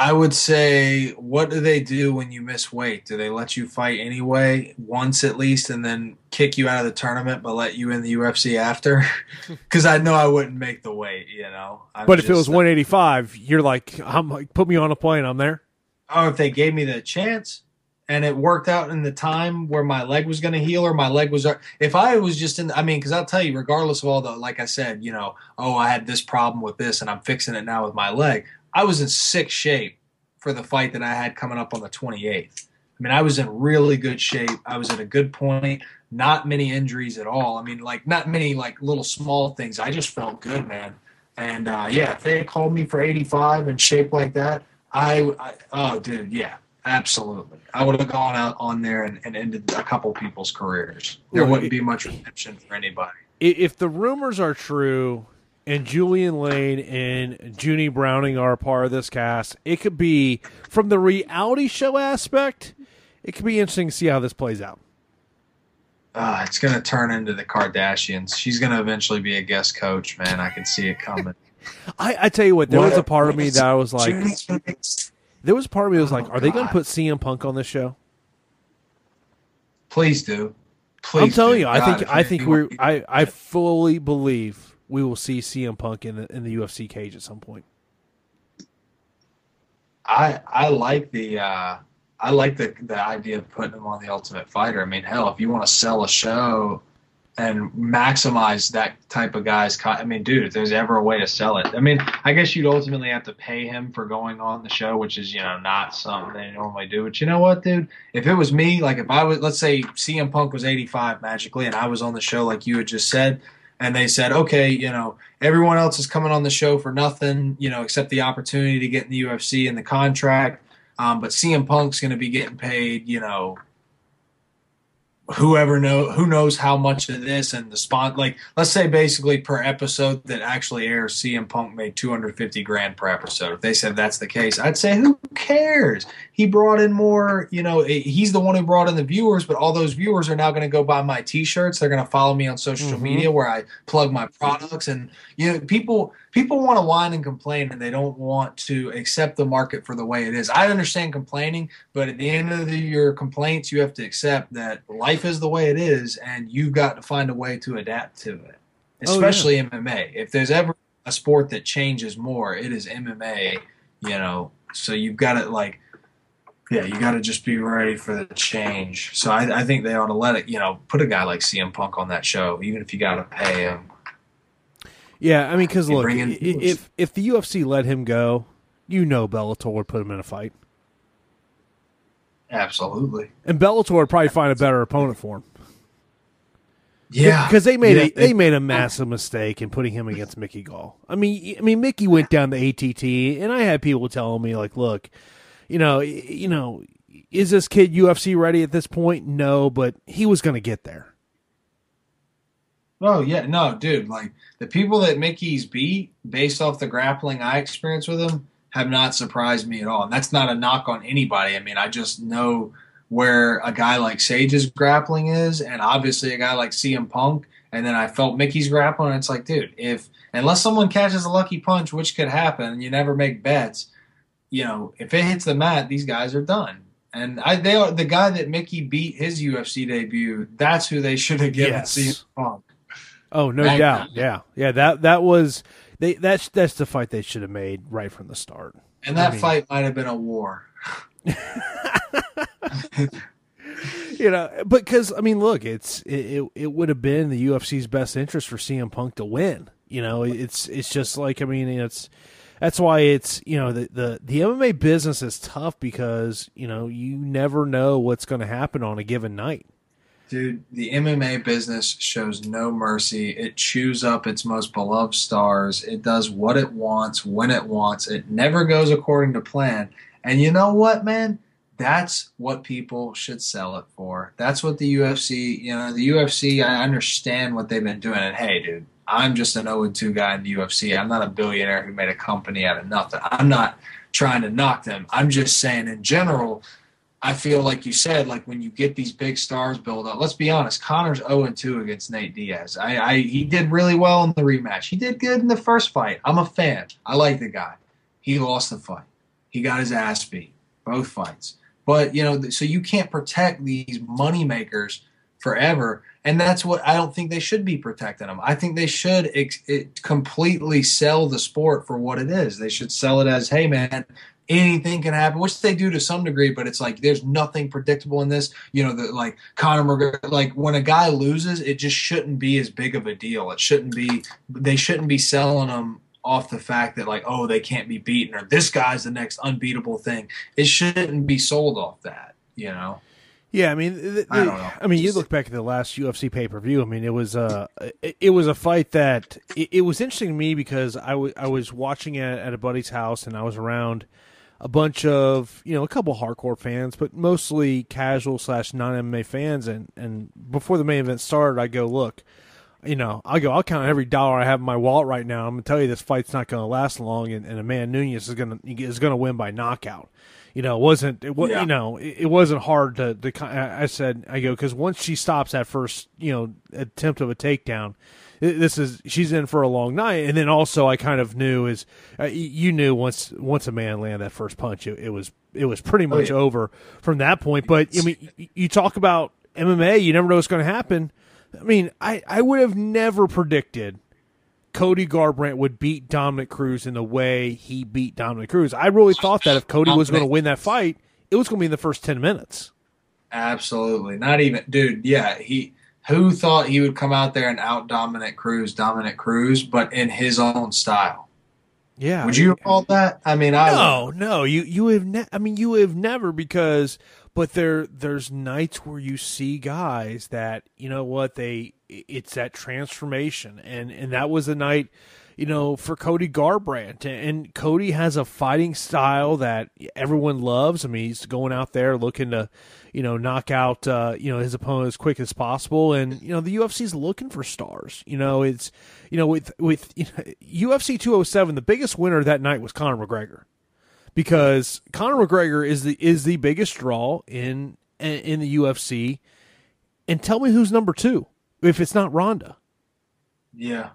I would say, what do they do when you miss weight? Do they let you fight anyway, once at least, and then kick you out of the tournament, but let you in the UFC after? Because I know I wouldn't make the weight, you know. I'm but if it was 185, you're like, I'm like, put me on a plane, I'm there. Oh, if they gave me the chance, and it worked out in the time where my leg was going to heal or my leg was if i was just in i mean because i'll tell you regardless of all the like i said you know oh i had this problem with this and i'm fixing it now with my leg i was in sick shape for the fight that i had coming up on the 28th i mean i was in really good shape. I was at a good point. Not many injuries at all. I mean like not many like little small things. I just felt good man. And uh, yeah if they had called me for 85 and shape like that I, I oh dude yeah Absolutely. I would have gone out on there and, and ended a couple people's careers. There well, wouldn't be much redemption for anybody. If the rumors are true and Julian Lane and Junie Browning are a part of this cast, it could be, from the reality show aspect, it could be interesting to see how this plays out. Uh, it's going to turn into the Kardashians. She's going to eventually be a guest coach, man. I can see it coming. I, I tell you what, there what, was a part of me that I was like, there was part of me that was like, oh, are they going to put CM Punk on this show? Please do. Please I'm telling do. you, God, I think I think we're I, I fully believe we will see CM Punk in the in the UFC cage at some point. I I like the uh, I like the the idea of putting him on the Ultimate Fighter. I mean, hell, if you want to sell a show and maximize that type of guy's. I mean, dude, if there's ever a way to sell it, I mean, I guess you'd ultimately have to pay him for going on the show, which is you know not something they normally do. But you know what, dude? If it was me, like if I was, let's say CM Punk was 85 magically, and I was on the show like you had just said, and they said, okay, you know, everyone else is coming on the show for nothing, you know, except the opportunity to get in the UFC and the contract. Um, but CM Punk's going to be getting paid, you know, whoever know who knows how much of this and the spot like let's say basically per episode that actually airs CM Punk made 250 grand per episode. If they said that's the case I'd say who cares? He brought in more you know he's the one who brought in the viewers but all those viewers are now going to go buy my t-shirts. They're going to follow me on social mm-hmm. media where I plug my products and you know people people want to whine and complain and they don't want to accept the market for the way it is. I understand complaining, but at the end of the, your complaints, you have to accept that life is the way it is and you've got to find a way to adapt to it, especially oh, yeah. MMA. If there's ever a sport that changes more, it is MMA, you know, so you've got to like, yeah, you got to just be ready for the change. So I, I think they ought to let it, you know, put a guy like CM Punk on that show, even if you got to pay him yeah, I mean, because look, if if the UFC let him go, you know Bellator would put him in a fight. Absolutely. And Bellator would probably find a better opponent for him. Yeah, because they made yeah, a, they, they, made a massive mistake in putting him against Mickey Gall. I mean, I mean, Mickey went down the ATT, and I had people telling me like, "Look, you know, you know, is this kid UFC ready at this point? No, but he was going to get there." Oh yeah, no, dude. Like the people that Mickey's beat, based off the grappling I experienced with him, have not surprised me at all. And that's not a knock on anybody. I mean, I just know where a guy like Sage's grappling is, and obviously a guy like CM Punk. And then I felt Mickey's grappling. And it's like, dude, if unless someone catches a lucky punch, which could happen, you never make bets. You know, if it hits the mat, these guys are done. And I, they are the guy that Mickey beat his UFC debut. That's who they should have given yes. CM Punk. Oh, no right? doubt. Yeah, yeah. That that was they. That's that's the fight they should have made right from the start. And that I mean, fight might have been a war. you know, because I mean, look, it's it, it, it would have been the UFC's best interest for CM Punk to win. You know, it's it's just like I mean, it's that's why it's you know the the the MMA business is tough because you know you never know what's going to happen on a given night. Dude, the MMA business shows no mercy. It chews up its most beloved stars. It does what it wants when it wants. It never goes according to plan. And you know what, man? That's what people should sell it for. That's what the UFC, you know, the UFC, I understand what they've been doing. And hey, dude, I'm just an 0 2 guy in the UFC. I'm not a billionaire who made a company out of nothing. I'm not trying to knock them. I'm just saying, in general, I feel like you said, like when you get these big stars build up. Let's be honest, Conor's 0 2 against Nate Diaz. I, I he did really well in the rematch. He did good in the first fight. I'm a fan. I like the guy. He lost the fight. He got his ass beat both fights. But you know, so you can't protect these money makers forever, and that's what I don't think they should be protecting them. I think they should ex- completely sell the sport for what it is. They should sell it as, hey man, anything can happen, which they do to some degree, but it's like there's nothing predictable in this. You know, that like Conor McGregor, like when a guy loses, it just shouldn't be as big of a deal. It shouldn't be, they shouldn't be selling them off the fact that like, oh, they can't be beaten or this guy's the next unbeatable thing. It shouldn't be sold off that, you know? Yeah, I mean, the, I, don't know. I mean, you look back at the last UFC pay per view. I mean, it was a it, it was a fight that it, it, was interesting to me because I, w- I was watching it at a buddy's house and I was around a bunch of you know a couple hardcore fans, but mostly casual slash non MMA fans. And and before the main event started, I go look. You know, I go. I'll count every dollar I have in my wallet right now. I'm gonna tell you this fight's not gonna last long, and, and Amanda Nunes is gonna is gonna win by knockout you know, it wasn't it was yeah. you know it, it, wasn't hard to, to I said I go because once she stops that first you know attempt of a takedown, this is she's in for a long night. And then also I kind of knew is uh, you knew once once Amanda landed that first punch, it, it was it was pretty oh, much oh, yeah. over from that point. But I mean, you talk about MMA, you never know what's going to happen. I mean, I I would have never predicted Cody Garbrandt would beat Dominick Cruz in the way he beat Dominick Cruz. I really thought that if Cody was going to win that fight, it was going to be in the first 10 minutes. Absolutely. Not even, dude, yeah, he. Who thought he would come out there and out Dominick Cruz, Dominick Cruz, but in his own style? Yeah. Would you call that? I mean, I no, would. no. You you have. Ne- I mean, you have never because, but there there's nights where you see guys that you know what they it's that transformation, and and that was a night, you know, for Cody Garbrandt, and Cody has a fighting style that everyone loves. I mean, he's going out there looking to, you know, knock out uh, you know his opponent as quick as possible, and you know the UFC is looking for stars. You know, it's you know with with you know, UFC 207, the biggest winner that night was Conor McGregor because Conor McGregor is the is the biggest draw in in the UFC. And tell me who's number two if it's not Ronda. Yeah.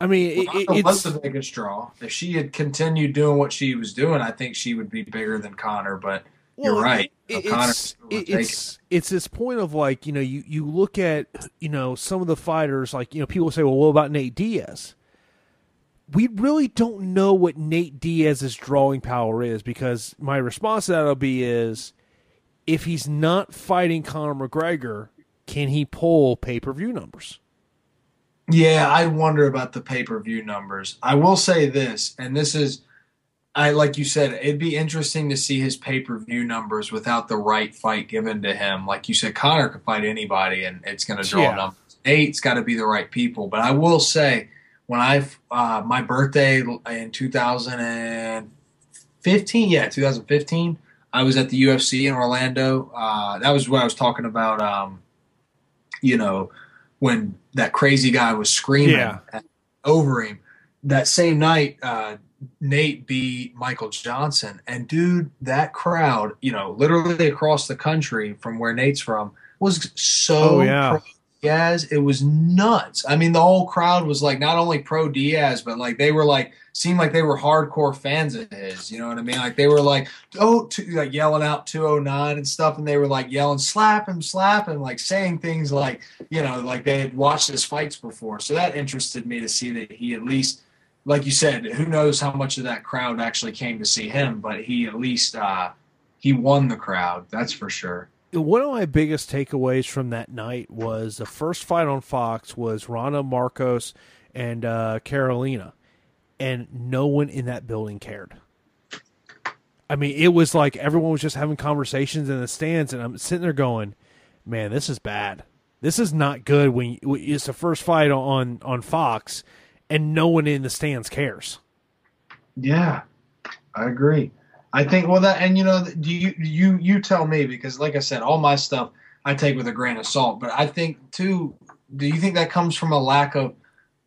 I mean, well, it, was the biggest draw. If she had continued doing what she was doing, I think she would be bigger than Conor. But well, you're right. It, it's it's it's this point of like you know you you look at you know some of the fighters like you know people say well what about Nate Diaz? We really don't know what Nate Diaz's drawing power is because my response to that will be is if he's not fighting Conor McGregor, can he pull pay per view numbers? Yeah, I wonder about the pay per view numbers. I will say this, and this is, I like you said, it'd be interesting to see his pay per view numbers without the right fight given to him. Like you said, Conor could fight anybody, and it's going to draw yeah. numbers. Nate's got to be the right people. But I will say, when I uh, my birthday in 2015, yeah, 2015, I was at the UFC in Orlando. Uh, that was what I was talking about. Um, you know, when that crazy guy was screaming yeah. over him. That same night, uh, Nate beat Michael Johnson, and dude, that crowd, you know, literally across the country from where Nate's from, was so oh, yeah. Diaz. It was nuts. I mean, the whole crowd was like not only pro Diaz, but like they were like seemed like they were hardcore fans of his. You know what I mean? Like they were like oh, like yelling out 209 and stuff, and they were like yelling slap him, slap him, like saying things like you know like they had watched his fights before. So that interested me to see that he at least. Like you said, who knows how much of that crowd actually came to see him, but he at least uh, he won the crowd. That's for sure one of my biggest takeaways from that night was the first fight on Fox was Randa Markos and uh, Karolina, and no one in that building cared. I mean, it was like everyone was just having conversations in the stands, and I'm sitting there going, "Man, this is bad. This is not good." When it's the first fight on on Fox, and no one in the stands cares. Yeah, I agree. I think well that and you know do you you you tell me because like I said all my stuff I take with a grain of salt but I think too do you think that comes from a lack of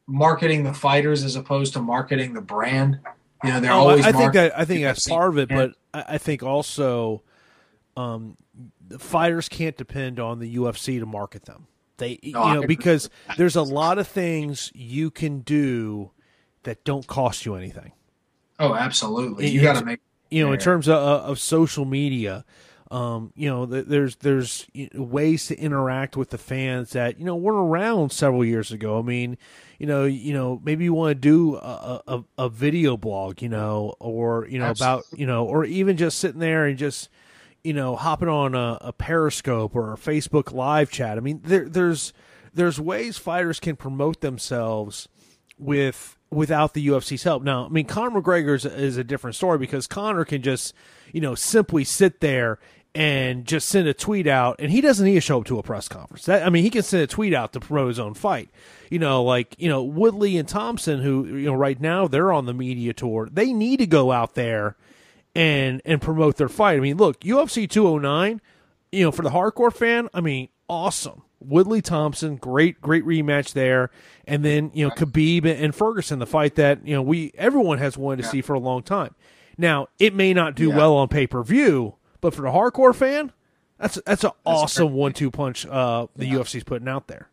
marketing the fighters as opposed to marketing the brand you know they're oh, always I think that I think that's part of it but I think also um, the fighters can't depend on the UFC to market them they you know because there's a lot of things you can do that don't cost you anything oh absolutely you got to make you know, in terms of, of social media, Um, you know, there's there's ways to interact with the fans that you know weren't around several years ago. I mean, you know, you know, maybe you want to do a, a, a video blog, you know, or you know Absolutely. about you know, or even just sitting there and just you know hopping on a, a Periscope or a Facebook live chat. I mean, there, there's there's ways fighters can promote themselves with without the UFC's help. Now, I mean, Conor McGregor is, is a different story because Conor can just you know simply sit there and just send a tweet out, and he doesn't need to show up to a press conference. That, I mean, he can send a tweet out to promote his own fight. You know, like you know Woodley and Thompson, who you know right now they're on the media tour. They need to go out there and and promote their fight. I mean, look, UFC 209, you know, for the hardcore fan, I mean, awesome. Woodley Thompson, great great rematch there, and then you know Khabib and Ferguson, the fight that you know we everyone has wanted to yeah. see for a long time. Now, it may not do yeah. well on pay per view but for the hardcore fan, that's that's an awesome one-two punch uh, the yeah. UFC's putting out there.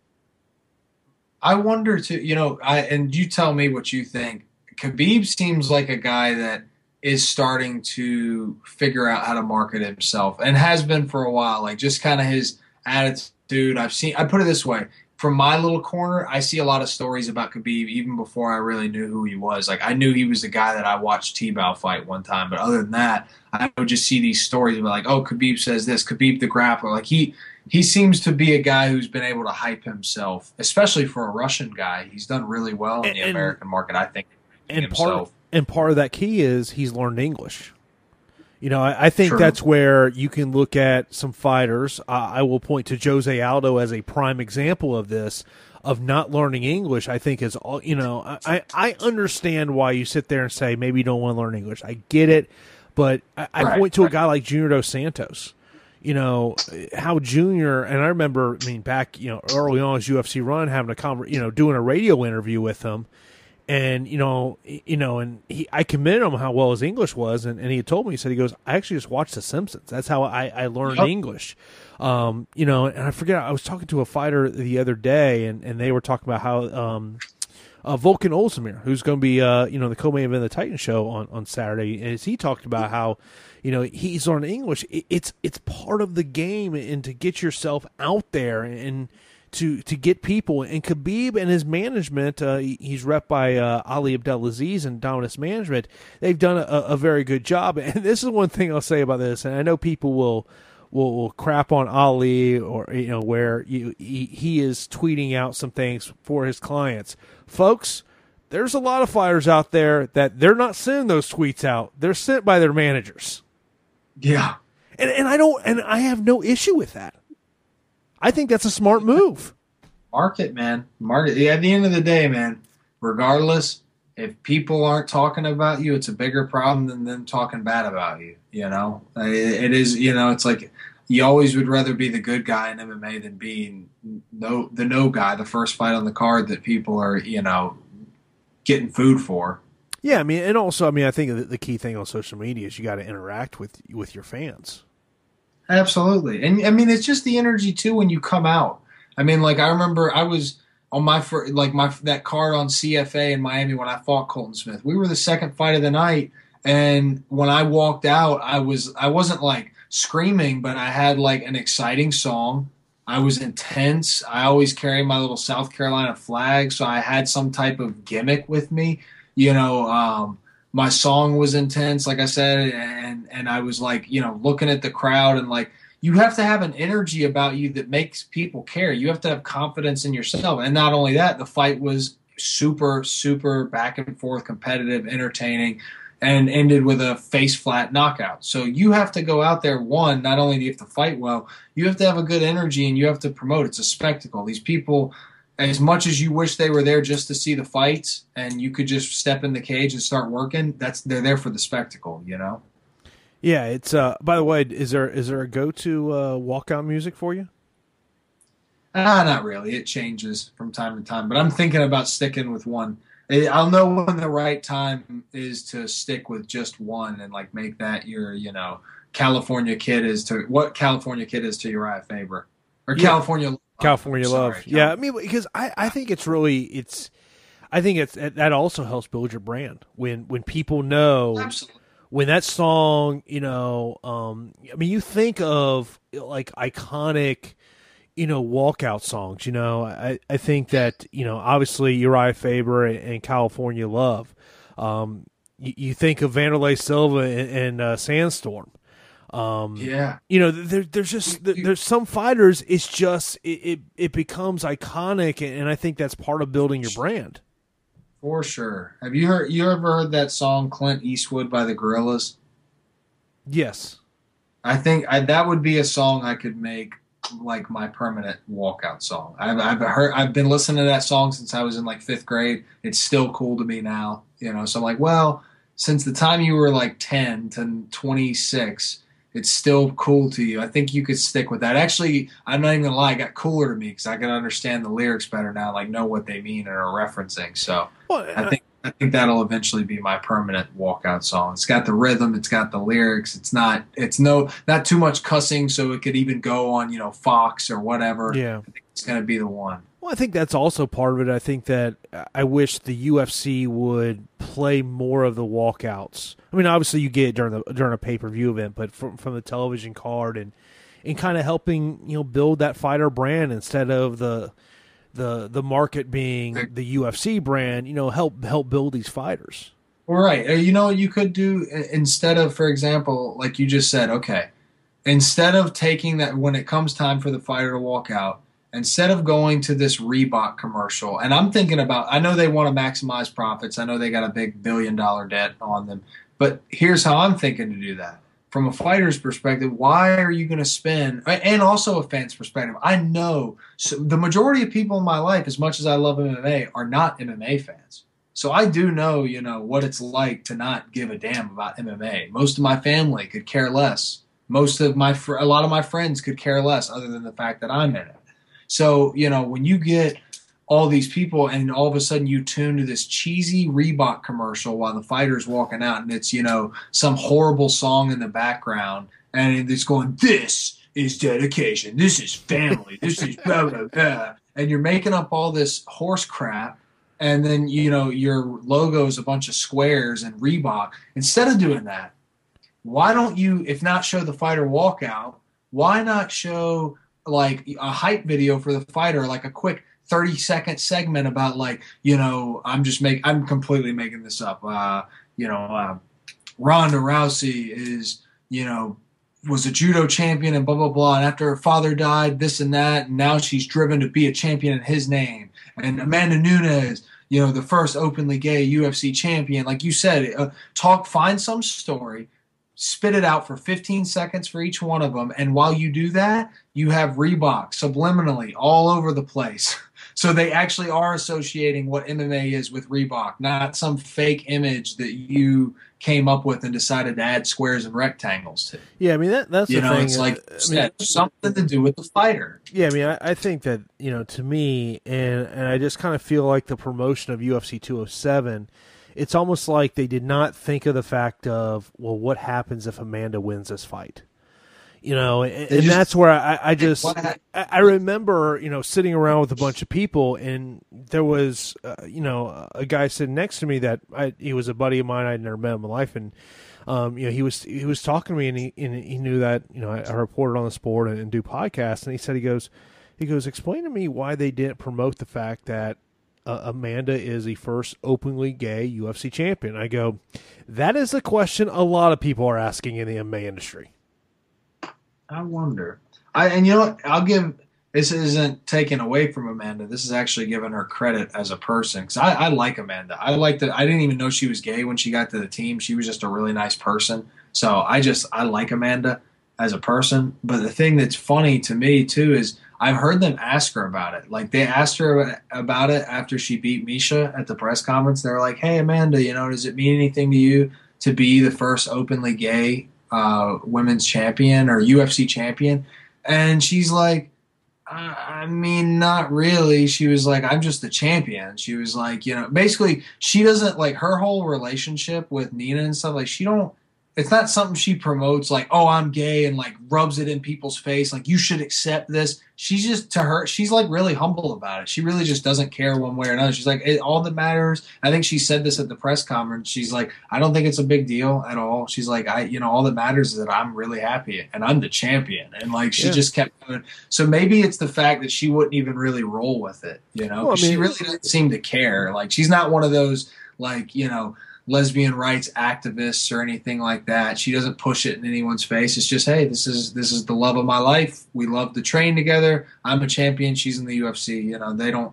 I wonder too. You know, I and you tell me what you think. Khabib seems like a guy that is starting to figure out how to market himself and has been for a while. Like just kind of his attitude. I've seen. I put it this way: from my little corner, I see a lot of stories about Khabib even before I really knew who he was. Like I knew he was the guy that I watched T-Bow fight one time, but other than that, I would just see these stories about like, oh, Khabib says this, Khabib the grappler. Like he he seems to be a guy who's been able to hype himself, especially for a Russian guy. He's done really well in the and, American market, I think. And himself. part and part of that key is he's learned English. You know, I, I think True. that's where you can look at some fighters. Uh, I will point to Jose Aldo as a prime example of this, of not learning English. I think is all. You know, I I understand why you sit there and say maybe you don't want to learn English. I get it, but I, I right, point to right. a guy like Junior Dos Santos. You know how Junior and I remember. I mean, back you know early on his UFC run, having a conver- you know doing a radio interview with him and you know, you know, and he, I commended him how well his English was, and, and he told me, he said, he goes, I actually just watched The Simpsons. That's how I, I learned yep. English. Um, you know, and I forget, I was talking to a fighter the other day, and, and they were talking about how, um, uh, Volkan Ozdemir, who's going to be, uh, you know, the co-main event of the Titan show on, on Saturday, as he talked about how, you know, he's learning English. It, it's it's part of the game, and to get yourself out there and to to get people. And Khabib and his management, uh, he's rep by uh, Ali Abdelaziz and Dominance Management. They've done a, a, very good job. And this is one thing I'll say about this. And I know people will. Will, will crap on Ali or you know where you, he, he is tweeting out some things for his clients, folks. There's a lot of fighters out there that they're not sending those tweets out. They're sent by their managers. Yeah. And and I don't and I have no issue with that. I think that's a smart move. Market, man. Market. Yeah, at the end of the day, man, regardless, if people aren't talking about you, it's a bigger problem than them talking bad about you. You know, it is, you know, it's like you always would rather be the good guy in MMA than being no the no guy, the first fight on the card that people are, you know, getting food for. Yeah, I mean, and also, I mean, I think the key thing on social media is you got to interact with with your fans. Absolutely. And I mean, it's just the energy too when you come out. I mean, like I remember I was on my first, like my that card on CFA in Miami when I fought Colton Smith. We were the second fight of the night, and when I walked out, I was I wasn't like screaming, but I had like an exciting song. I was intense. I always carry my little South Carolina flag, so I had some type of gimmick with me. You know, um, my song was intense, like I said, and and I was like, you know, looking at the crowd and like you have to have an energy about you that makes people care. You have to have confidence in yourself. And not only that, the fight was super, super back and forth, competitive, entertaining, and ended with a face flat knockout. So you have to go out there, one, not only do you have to fight well, you have to have a good energy and you have to promote. It's a spectacle. These people as much as you wish they were there just to see the fights and you could just step in the cage and start working, that's they're there for the spectacle, you know. Yeah, it's uh by the way, is there is there a go to uh walkout music for you? Ah, not really. It changes from time to time, but I'm thinking about sticking with one. I'll know when the right time is to stick with just one and like make that your, you know, California kid is to what California kid is to Uriah Faber or yeah. California California oh, Love. Sorry, yeah, I mean because I I think it's really it's I think it's that also helps build your brand when when people know Absolutely. when that song, you know, um, I mean, you think of like iconic, you know, walkout songs. You know, I, I think that you know, obviously Uriah Faber and, and California Love. Um, you, you, think of Wanderlei Silva and, and uh, Sandstorm. Um, yeah, you know, there, there's just there's some fighters. It's just it, it, it becomes iconic, and I think that's part of building your brand. For sure. Have you heard? You ever heard that song Clint Eastwood by the Gorillaz? Yes. I think I, that would be a song I could make like my permanent walkout song. I've, I've heard, I've been listening to that song since I was in like fifth grade. It's still cool to me now, you know. So I'm like, well, since the time you were like 10 to 26, it's still cool to you. I think you could stick with that. Actually, I'm not even gonna lie, it got cooler to me because I can understand the lyrics better now, like know what they mean and are referencing. So well, I think I think that'll eventually be my permanent walkout song. It's got the rhythm, it's got the lyrics. It's not it's no not too much cussing, so it could even go on you know Fox or whatever. Yeah, I think it's gonna be the one. Well, I think that's also part of it. I think that I wish the UFC would play more of the walkouts. I mean, obviously you get it during the during a pay per view event, but from from the television card and and kind of helping you know build that fighter brand instead of the the the market being the UFC brand. You know, help help build these fighters. Right. Uh, you know, you could do instead of, for example, like you just said, okay, instead of taking that when it comes time for the fighter to walk out instead of going to this Reebok commercial, and I'm thinking about, I know they want to maximize profits. I know they got a big billion dollar debt on them, but here's how I'm thinking to do that. From a fighter's perspective, why are you going to spend, and also a fan's perspective, I know so the majority of people in my life, as much as I love MMA, are not MMA fans. So I do know, you know, what it's like to not give a damn about MMA. Most of my family could care less. Most of my, a lot of my friends could care less, other than the fact that I'm in it. So, you know, when you get all these people and all of a sudden you tune to this cheesy Reebok commercial while the fighter's walking out and it's, you know, some horrible song in the background and it's going, This is dedication. This is family. This is blah, blah, blah. And you're making up all this horse crap. And then, you know, your logo is a bunch of squares and Reebok. Instead of doing that, why don't you, if not show the fighter walkout, why not show like a hype video for the fighter, like a quick 30 second segment about like, you know, I'm just make I'm completely making this up. Uh, you know, uh, Ronda Rousey is, you know, was a judo champion and blah blah blah. And after her father died, this and that, and now she's driven to be a champion in his name. And Amanda Nunes, you know, the first openly gay UFC champion. Like you said, uh, talk, find some story spit it out for 15 seconds for each one of them. And while you do that, you have Reebok subliminally all over the place. So they actually are associating what MMA is with Reebok, not some fake image that you came up with and decided to add squares and rectangles to. Yeah, I mean that, that's you the know, thing. It's uh, like I mean, something to do with the fighter. Yeah, I mean I, I, think that you know to me, and and I just kind of feel like the promotion of UFC 207 it's almost like they did not think of the fact of well, what happens if Amanda wins this fight? You know, and, and just, that's where I, I just I remember you know sitting around with a bunch of people, and there was uh, you know a guy sitting next to me that I, he was a buddy of mine. I'd never met in my life, and um, you know he was he was talking to me, and he and he knew that you know I, I reported on the sport and, and do podcasts, and he said he goes he goes explain to me why they didn't promote the fact that uh, Amanda is the first openly gay UFC champion. I go, that is a question a lot of people are asking in the MMA industry. I wonder. I and you know what? I'll give this isn't taken away from Amanda. This is actually giving her credit as a person because I, I, like Amanda. I like that. I didn't even know she was gay when she got to the team. She was just a really nice person. So I just I like Amanda as a person. But the thing that's funny to me too is I've heard them ask her about it. Like they asked her about it after she beat Miesha at the press conference. They're like, "Hey, Amanda, you know, does it mean anything to you to be the first openly gay uh, women's champion or UFC champion?" And she's like, I mean, not really. She was like, I'm just the champion. She was like, you know, basically, she doesn't like her whole relationship with Nina and stuff. Like, she don't it's not something she promotes like oh i'm gay and like rubs it in people's face like you should accept this. She's just to her she's like really humble about it. She really just doesn't care one way or another. She's like all that matters i think she said this at the press conference she's like i don't think it's a big deal at all. She's like i you know all that matters is that i'm really happy and i'm the champion and like she yeah. just kept going. So maybe it's the fact that she wouldn't even really roll with it you know well, I mean, she really doesn't seem to care. Like she's not one of those like you know lesbian rights activists or anything like that. She doesn't push it in anyone's face. It's just, hey, this is this is the love of my life. We love to train together. I'm a champion. She's in the UFC. You know, they don't.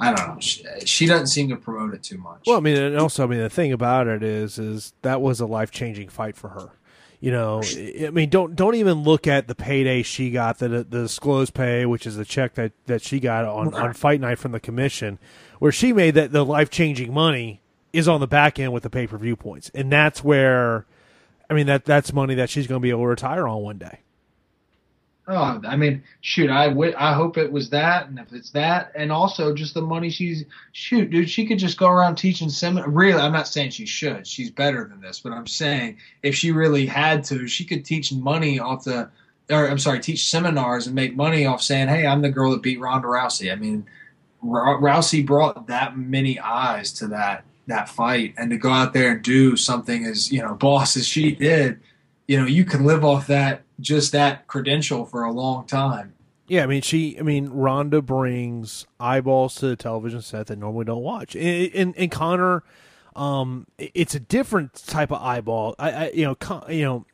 I don't know. She, she doesn't seem to promote it too much. Well, I mean, and also, I mean, the thing about it is, is that was a life changing fight for her. You know, I mean, don't don't even look at the payday she got, the the disclosed pay, which is the check that, that she got on, on fight night from the commission, where she made that the life changing money is on the back end with the pay per view points, and that's where, I mean that that's money that she's going to be able to retire on one day. Oh, I mean, shoot, I, w- I hope it was that, and if it's that, and also just the money she's shoot, dude, she could just go around teaching seminar. Really, I'm not saying she should. She's better than this, but I'm saying if she really had to, she could teach money off the, or I'm sorry, teach seminars and make money off saying, "Hey, I'm the girl that beat Ronda Rousey." I mean, Rousey brought that many eyes to that that fight and to go out there and do something as you know boss as she did you know you can live off that just that credential for a long time. Yeah i mean she i mean ronda brings eyeballs to the television set that normally don't watch. And, and, and conor um it's a different type of eyeball. I, I you know Con, you know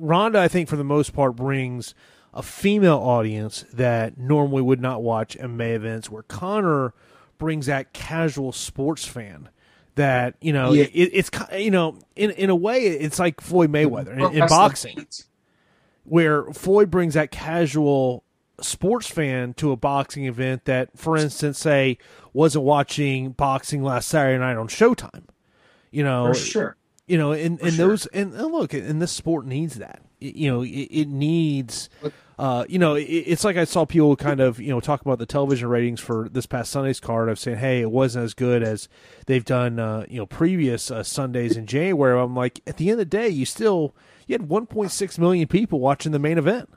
ronda i think for the most part brings a female audience that normally would not watch MMA events where Conor brings that casual sports fan that you know yeah. it, it's you know in in a way it's like Floyd Mayweather in, in boxing, where Floyd brings that casual sports fan to a boxing event that, for instance, say wasn't watching boxing last Saturday night on Showtime. You know, for sure. You know, and, and sure. those and, and, look, and this sport needs that. It, you know, it, it needs. But, uh, you know, it, it's like I saw people kind of, you know, talk about the television ratings for this past Sunday's card of saying, hey, it wasn't as good as they've done, uh, you know, previous uh, Sundays in January. I'm like, at the end of the day, you still, you had 1.6 million people watching the main event.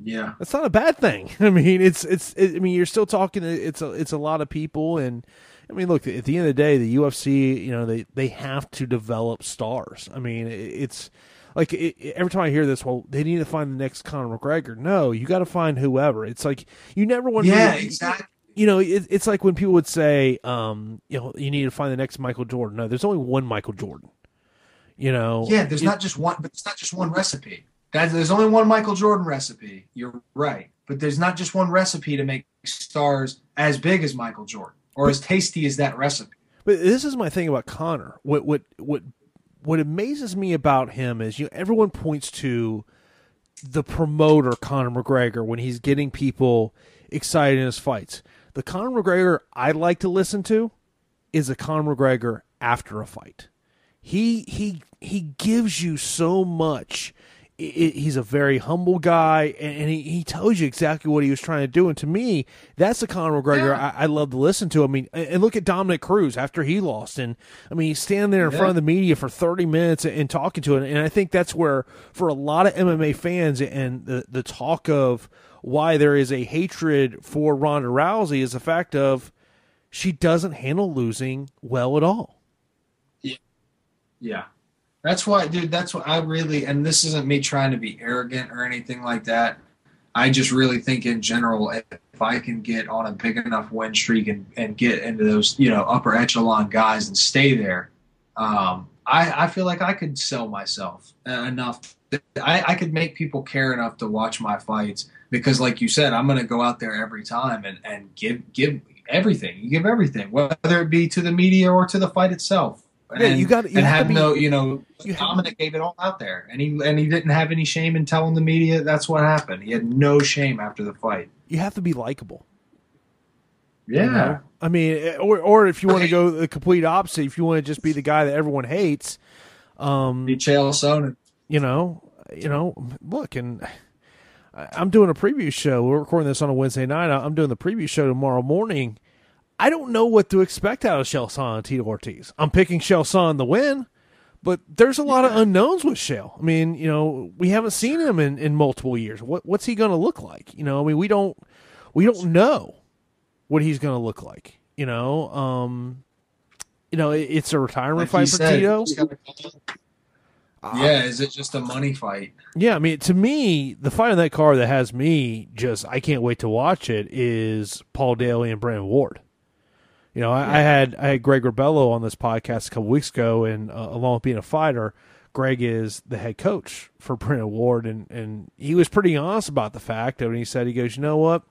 Yeah, that's not a bad thing. I mean, it's it's. It, I mean, you're still talking. It's a it's a lot of people, and I mean, look. At the end of the day, the UFC, you know, they they have to develop stars. I mean, it's like it, every time I hear this, well, they need to find the next Conor McGregor. No, you got to find whoever. It's like you never want. Yeah, to, exactly. You know, it, it's like when people would say, um, you know, you need to find the next Michael Jordan. No, there's only one Michael Jordan. You know. Yeah, there's it, not just one, but it's not just one recipe. That, there's only one Michael Jordan recipe. You're right, but there's not just one recipe to make stars as big as Michael Jordan or as tasty as that recipe. But this is my thing about Conor. What what what what amazes me about him is you know, everyone points to the promoter Conor McGregor when he's getting people excited in his fights. The Conor McGregor I like to listen to is a Conor McGregor after a fight. He he he gives you so much it, he's a very humble guy, and, and, he, he tells you exactly what he was trying to do. And to me, that's the Conor McGregor yeah. I, I, love to listen to. I mean, and look at Dominick Cruz after he lost, and I mean, he's standing there in yeah. front of the media for thirty minutes and, and talking to it. And I think that's where, for a lot of MMA fans, and the the talk of why there is a hatred for Ronda Rousey is the fact of she doesn't handle losing well at all. Yeah. Yeah. That's why, dude. That's what I really, and this isn't me trying to be arrogant or anything like that. I just really think in general, if, I can get on a big enough win streak and, and get into those, you know, upper echelon guys and stay there, um, I, I feel like I could sell myself enough. I, I could make people care enough to watch my fights because, like you said, I'm going to go out there every time and, and give give everything. You give everything, whether it be to the media or to the fight itself. And, yeah, you got you and have, no, you know, you Dominick gave it all out there, and he and he didn't have any shame in telling the media that's what happened. He had no shame after the fight. You have to be likable. Yeah, you know? I mean, or or if you want to go the complete opposite, if you want to just be the guy that everyone hates, um, be Chael Sonnen. You know, you know, look, and I'm doing a preview show. We're recording this on a Wednesday night. I'm doing the preview show tomorrow morning I don't know what to expect out of Chael Sonnen and Tito Ortiz. I'm picking Chael Sonnen to win, But there's a lot of unknowns with Chael. I mean, you know, we haven't seen him in, in multiple years. What what's he going to look like? You know, I mean, we don't we don't know what he's going to look like. You know, um, you know, it, it's a retirement Like fight for said, Tito. yeah, is it just a money fight? Yeah, I mean, to me, the fight on that card that has me just I can't wait to watch it is Paul Daley and Brennan Ward. You know, I, I had I had Greg Rebello on this podcast a couple weeks ago, and uh, along with being a fighter, Greg is the head coach for Brennan Ward, and and he was pretty honest about the fact that when he said he goes, you know what,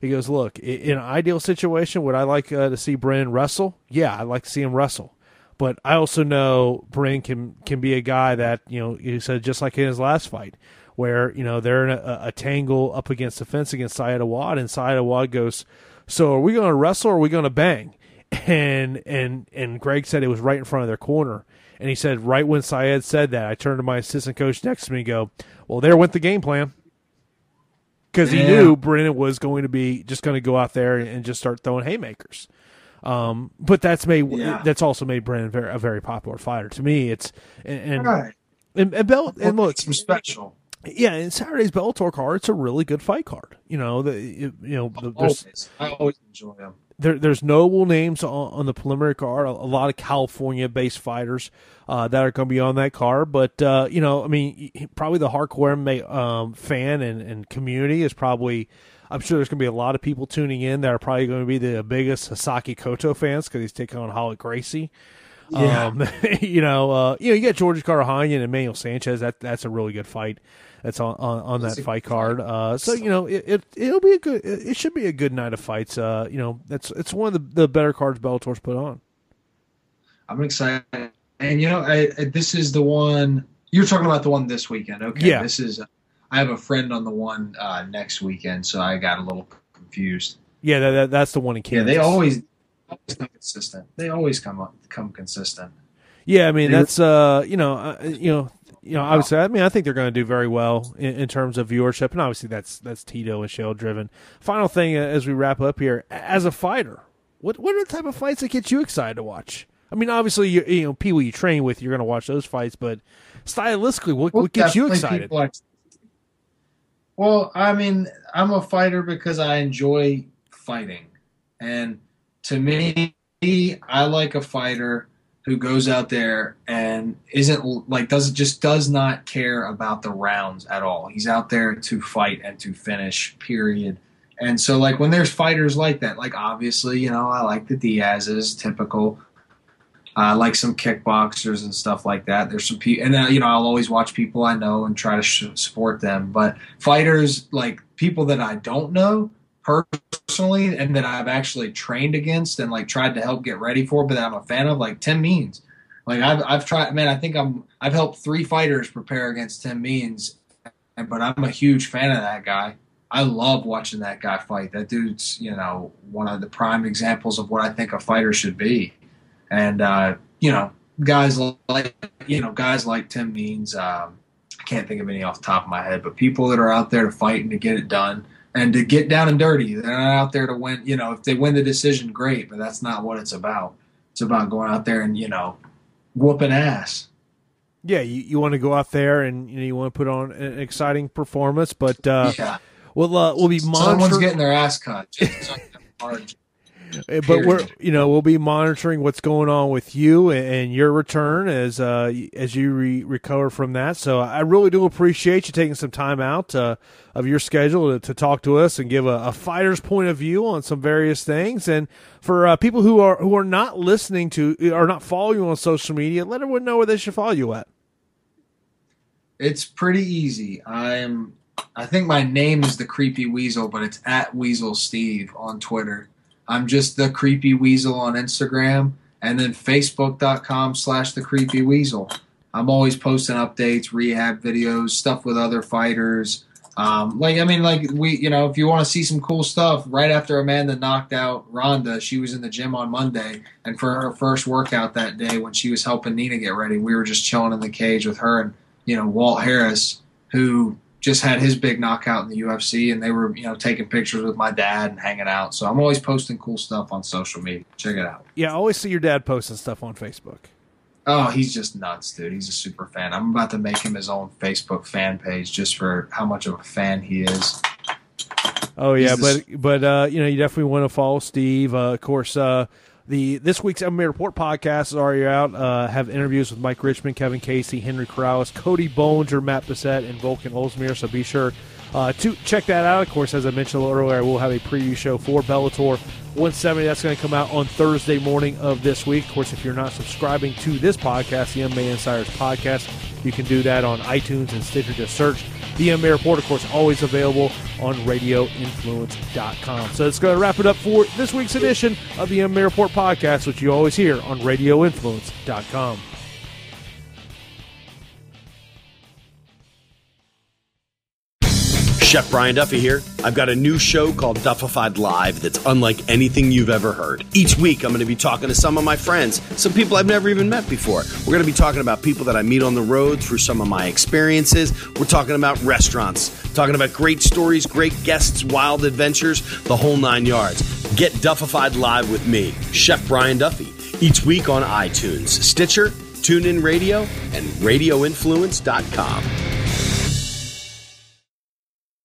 he goes, look, in an ideal situation, would I like uh, to see Brennan wrestle? Yeah, I'd like to see him wrestle. But I also know Brennan can can be a guy that you know he said just like in his last fight, where you know they're in a, a tangle up against the fence against Saad Awad, and Saad Awad goes, "So are we going to wrestle or are we going to bang?" And and and Greg said it was right in front of their corner, and he said right when Saad said that, I turned to my assistant coach next to me and go, "Well, there went the game plan." Because he knew Brennan was going to be just going to go out there and just start throwing haymakers. Um, but that's made Yeah. that's also made Brennan very, a very popular fighter. To me, it's and and, Right. and, and Bell and look, some special. yeah, in Saturday's Bellator card, it's a really good fight card. You know, the you know the, I always enjoy them. There, there's notable names on, on the preliminary card. A, a lot of California-based fighters uh, that are going to be on that card. But uh, you know, I mean, probably the hardcore MMA, um, fan and, and community is probably. I'm sure there's going to be a lot of people tuning in that are probably going to be the biggest Hisaki Kato fans because he's taking on Ralek Gracie. Yeah. Um, you know, uh, you know, you got George Karakhanyan and Emmanuel Sanchez. That that's a really good fight. That's on on, on that fight card. Uh, so you know, it, it it'll be a good. It should be a good night of fights. Uh, you know, that's it's one of the, the better cards Bellator's put on. I'm excited. And you know, I, I, this is the one you're talking about. The one this weekend. Okay. Yeah. This is. I have a friend on the one uh, next weekend, so I got a little confused. Yeah, that, that that's the one in Yeah, they always always come consistent. They always come up come consistent. Yeah, I mean that's uh, you know, uh, you know, you know. Obviously, I mean, I think they're going to do very well in, in terms of viewership, and obviously that's that's Tito and Chael driven. Final thing uh, as we wrap up here, as a fighter, what what are the type of fights that get you excited to watch? I mean, obviously, you, you know, people you train with, you're going to watch those fights, but stylistically, what, Well, what gets you excited? like- well, I mean, I'm a fighter because I enjoy fighting, and to me, I like a fighter who goes out there and isn't like does just does not care about the rounds at all. He's out there to fight and to finish. Period. And so, like when there's fighters like that, like obviously, you know, I like the Diaz's, typical. I like some kickboxers and stuff like that. There's some people, and then you know I'll always watch people I know and try to sh- support them. But fighters like people that I don't know personally and that I've actually trained against and like tried to help get ready for, but that I'm a fan of, like Tim Means. Like I've I've tried, man. I think I'm I've helped three fighters prepare against Tim Means, but I'm a huge fan of that guy. I love watching that guy fight. That dude's you know one of the prime examples of what I think a fighter should be and uh, you know guys like you know guys like Tim Means. Um, I can't think of any off the top of my head, but people that are out there to fight and to get it done and to get down and dirty. They're not out there to win. You know, if they win the decision, great, but that's not what it's about. It's about going out there and you know whooping ass. Yeah, you, you want to go out there and you know you want to put on an exciting performance, but uh, yeah, we'll uh, we'll be someone's getting their ass cut. Just like that hard. Uh, but we're you know we'll be monitoring what's going on with you and, and your return as uh as you re- recover from that so i really do appreciate you taking some time out uh, of your schedule to, to talk to us and give a, a fighter's point of view on some various things and for uh, people who are who are not listening to or not following you on social media let everyone know where they should follow you at It's pretty easy. I'm. I think my name is the Creepy Weasel, but it's at Weasel Steve on Twitter. I'm just the Creepy Weasel on Instagram, and then Facebook.com slash the Creepy Weasel. I'm always posting updates, rehab videos, stuff with other fighters. Um, like I mean, like we, you know, if you want to see some cool stuff, right after Amanda knocked out Ronda, she was in the gym on Monday, and for her first workout that day, when she was helping Nina get ready, we were just chilling in the cage with her and you know Walt Harris, who just had his big knockout in the UFC, and they were you know taking pictures with my dad and hanging out. So I'm always posting cool stuff on social media. Check it out. yeah i always see your dad posting stuff on facebook Oh, he's just nuts, dude. He's a super fan. I'm about to make him his own Facebook fan page just for how much of a fan he is. Oh yeah, but but uh, you know you definitely want to follow Steve. Uh, of course, uh, the this week's MMA Report podcast is already out. Uh, have interviews with Mike Richman, Kevin Casey, Henry Corrales, Cody Bollinger, Matt Bessette, and Volkan Ozdemir. So be sure uh, to check that out. Of course, as I mentioned a little earlier, we'll have a preview show for Bellator 170. That's going to come out on Thursday morning of this week. Of course, if you're not subscribing to this podcast, the MMA Insiders podcast, you can do that on iTunes and Stitcher. Just search the MMA Report, of course, always available on RadioInfluence.com. So it's going to wrap it up for this week's edition of the MMA Report podcast, which you always hear on RadioInfluence.com. Chef Brian Duffy here. I've got a new show called Duffified Live that's unlike anything you've ever heard. Each week, I'm going to be talking to some of my friends, some people I've never even met before. We're going to be talking about people that I meet on the road through some of my experiences. We're talking about restaurants, talking about great stories, great guests, wild adventures, the whole nine yards. Get Duffified Live with me, Chef Brian Duffy, each week on iTunes, Stitcher, TuneIn Radio, and RadioInfluence.com.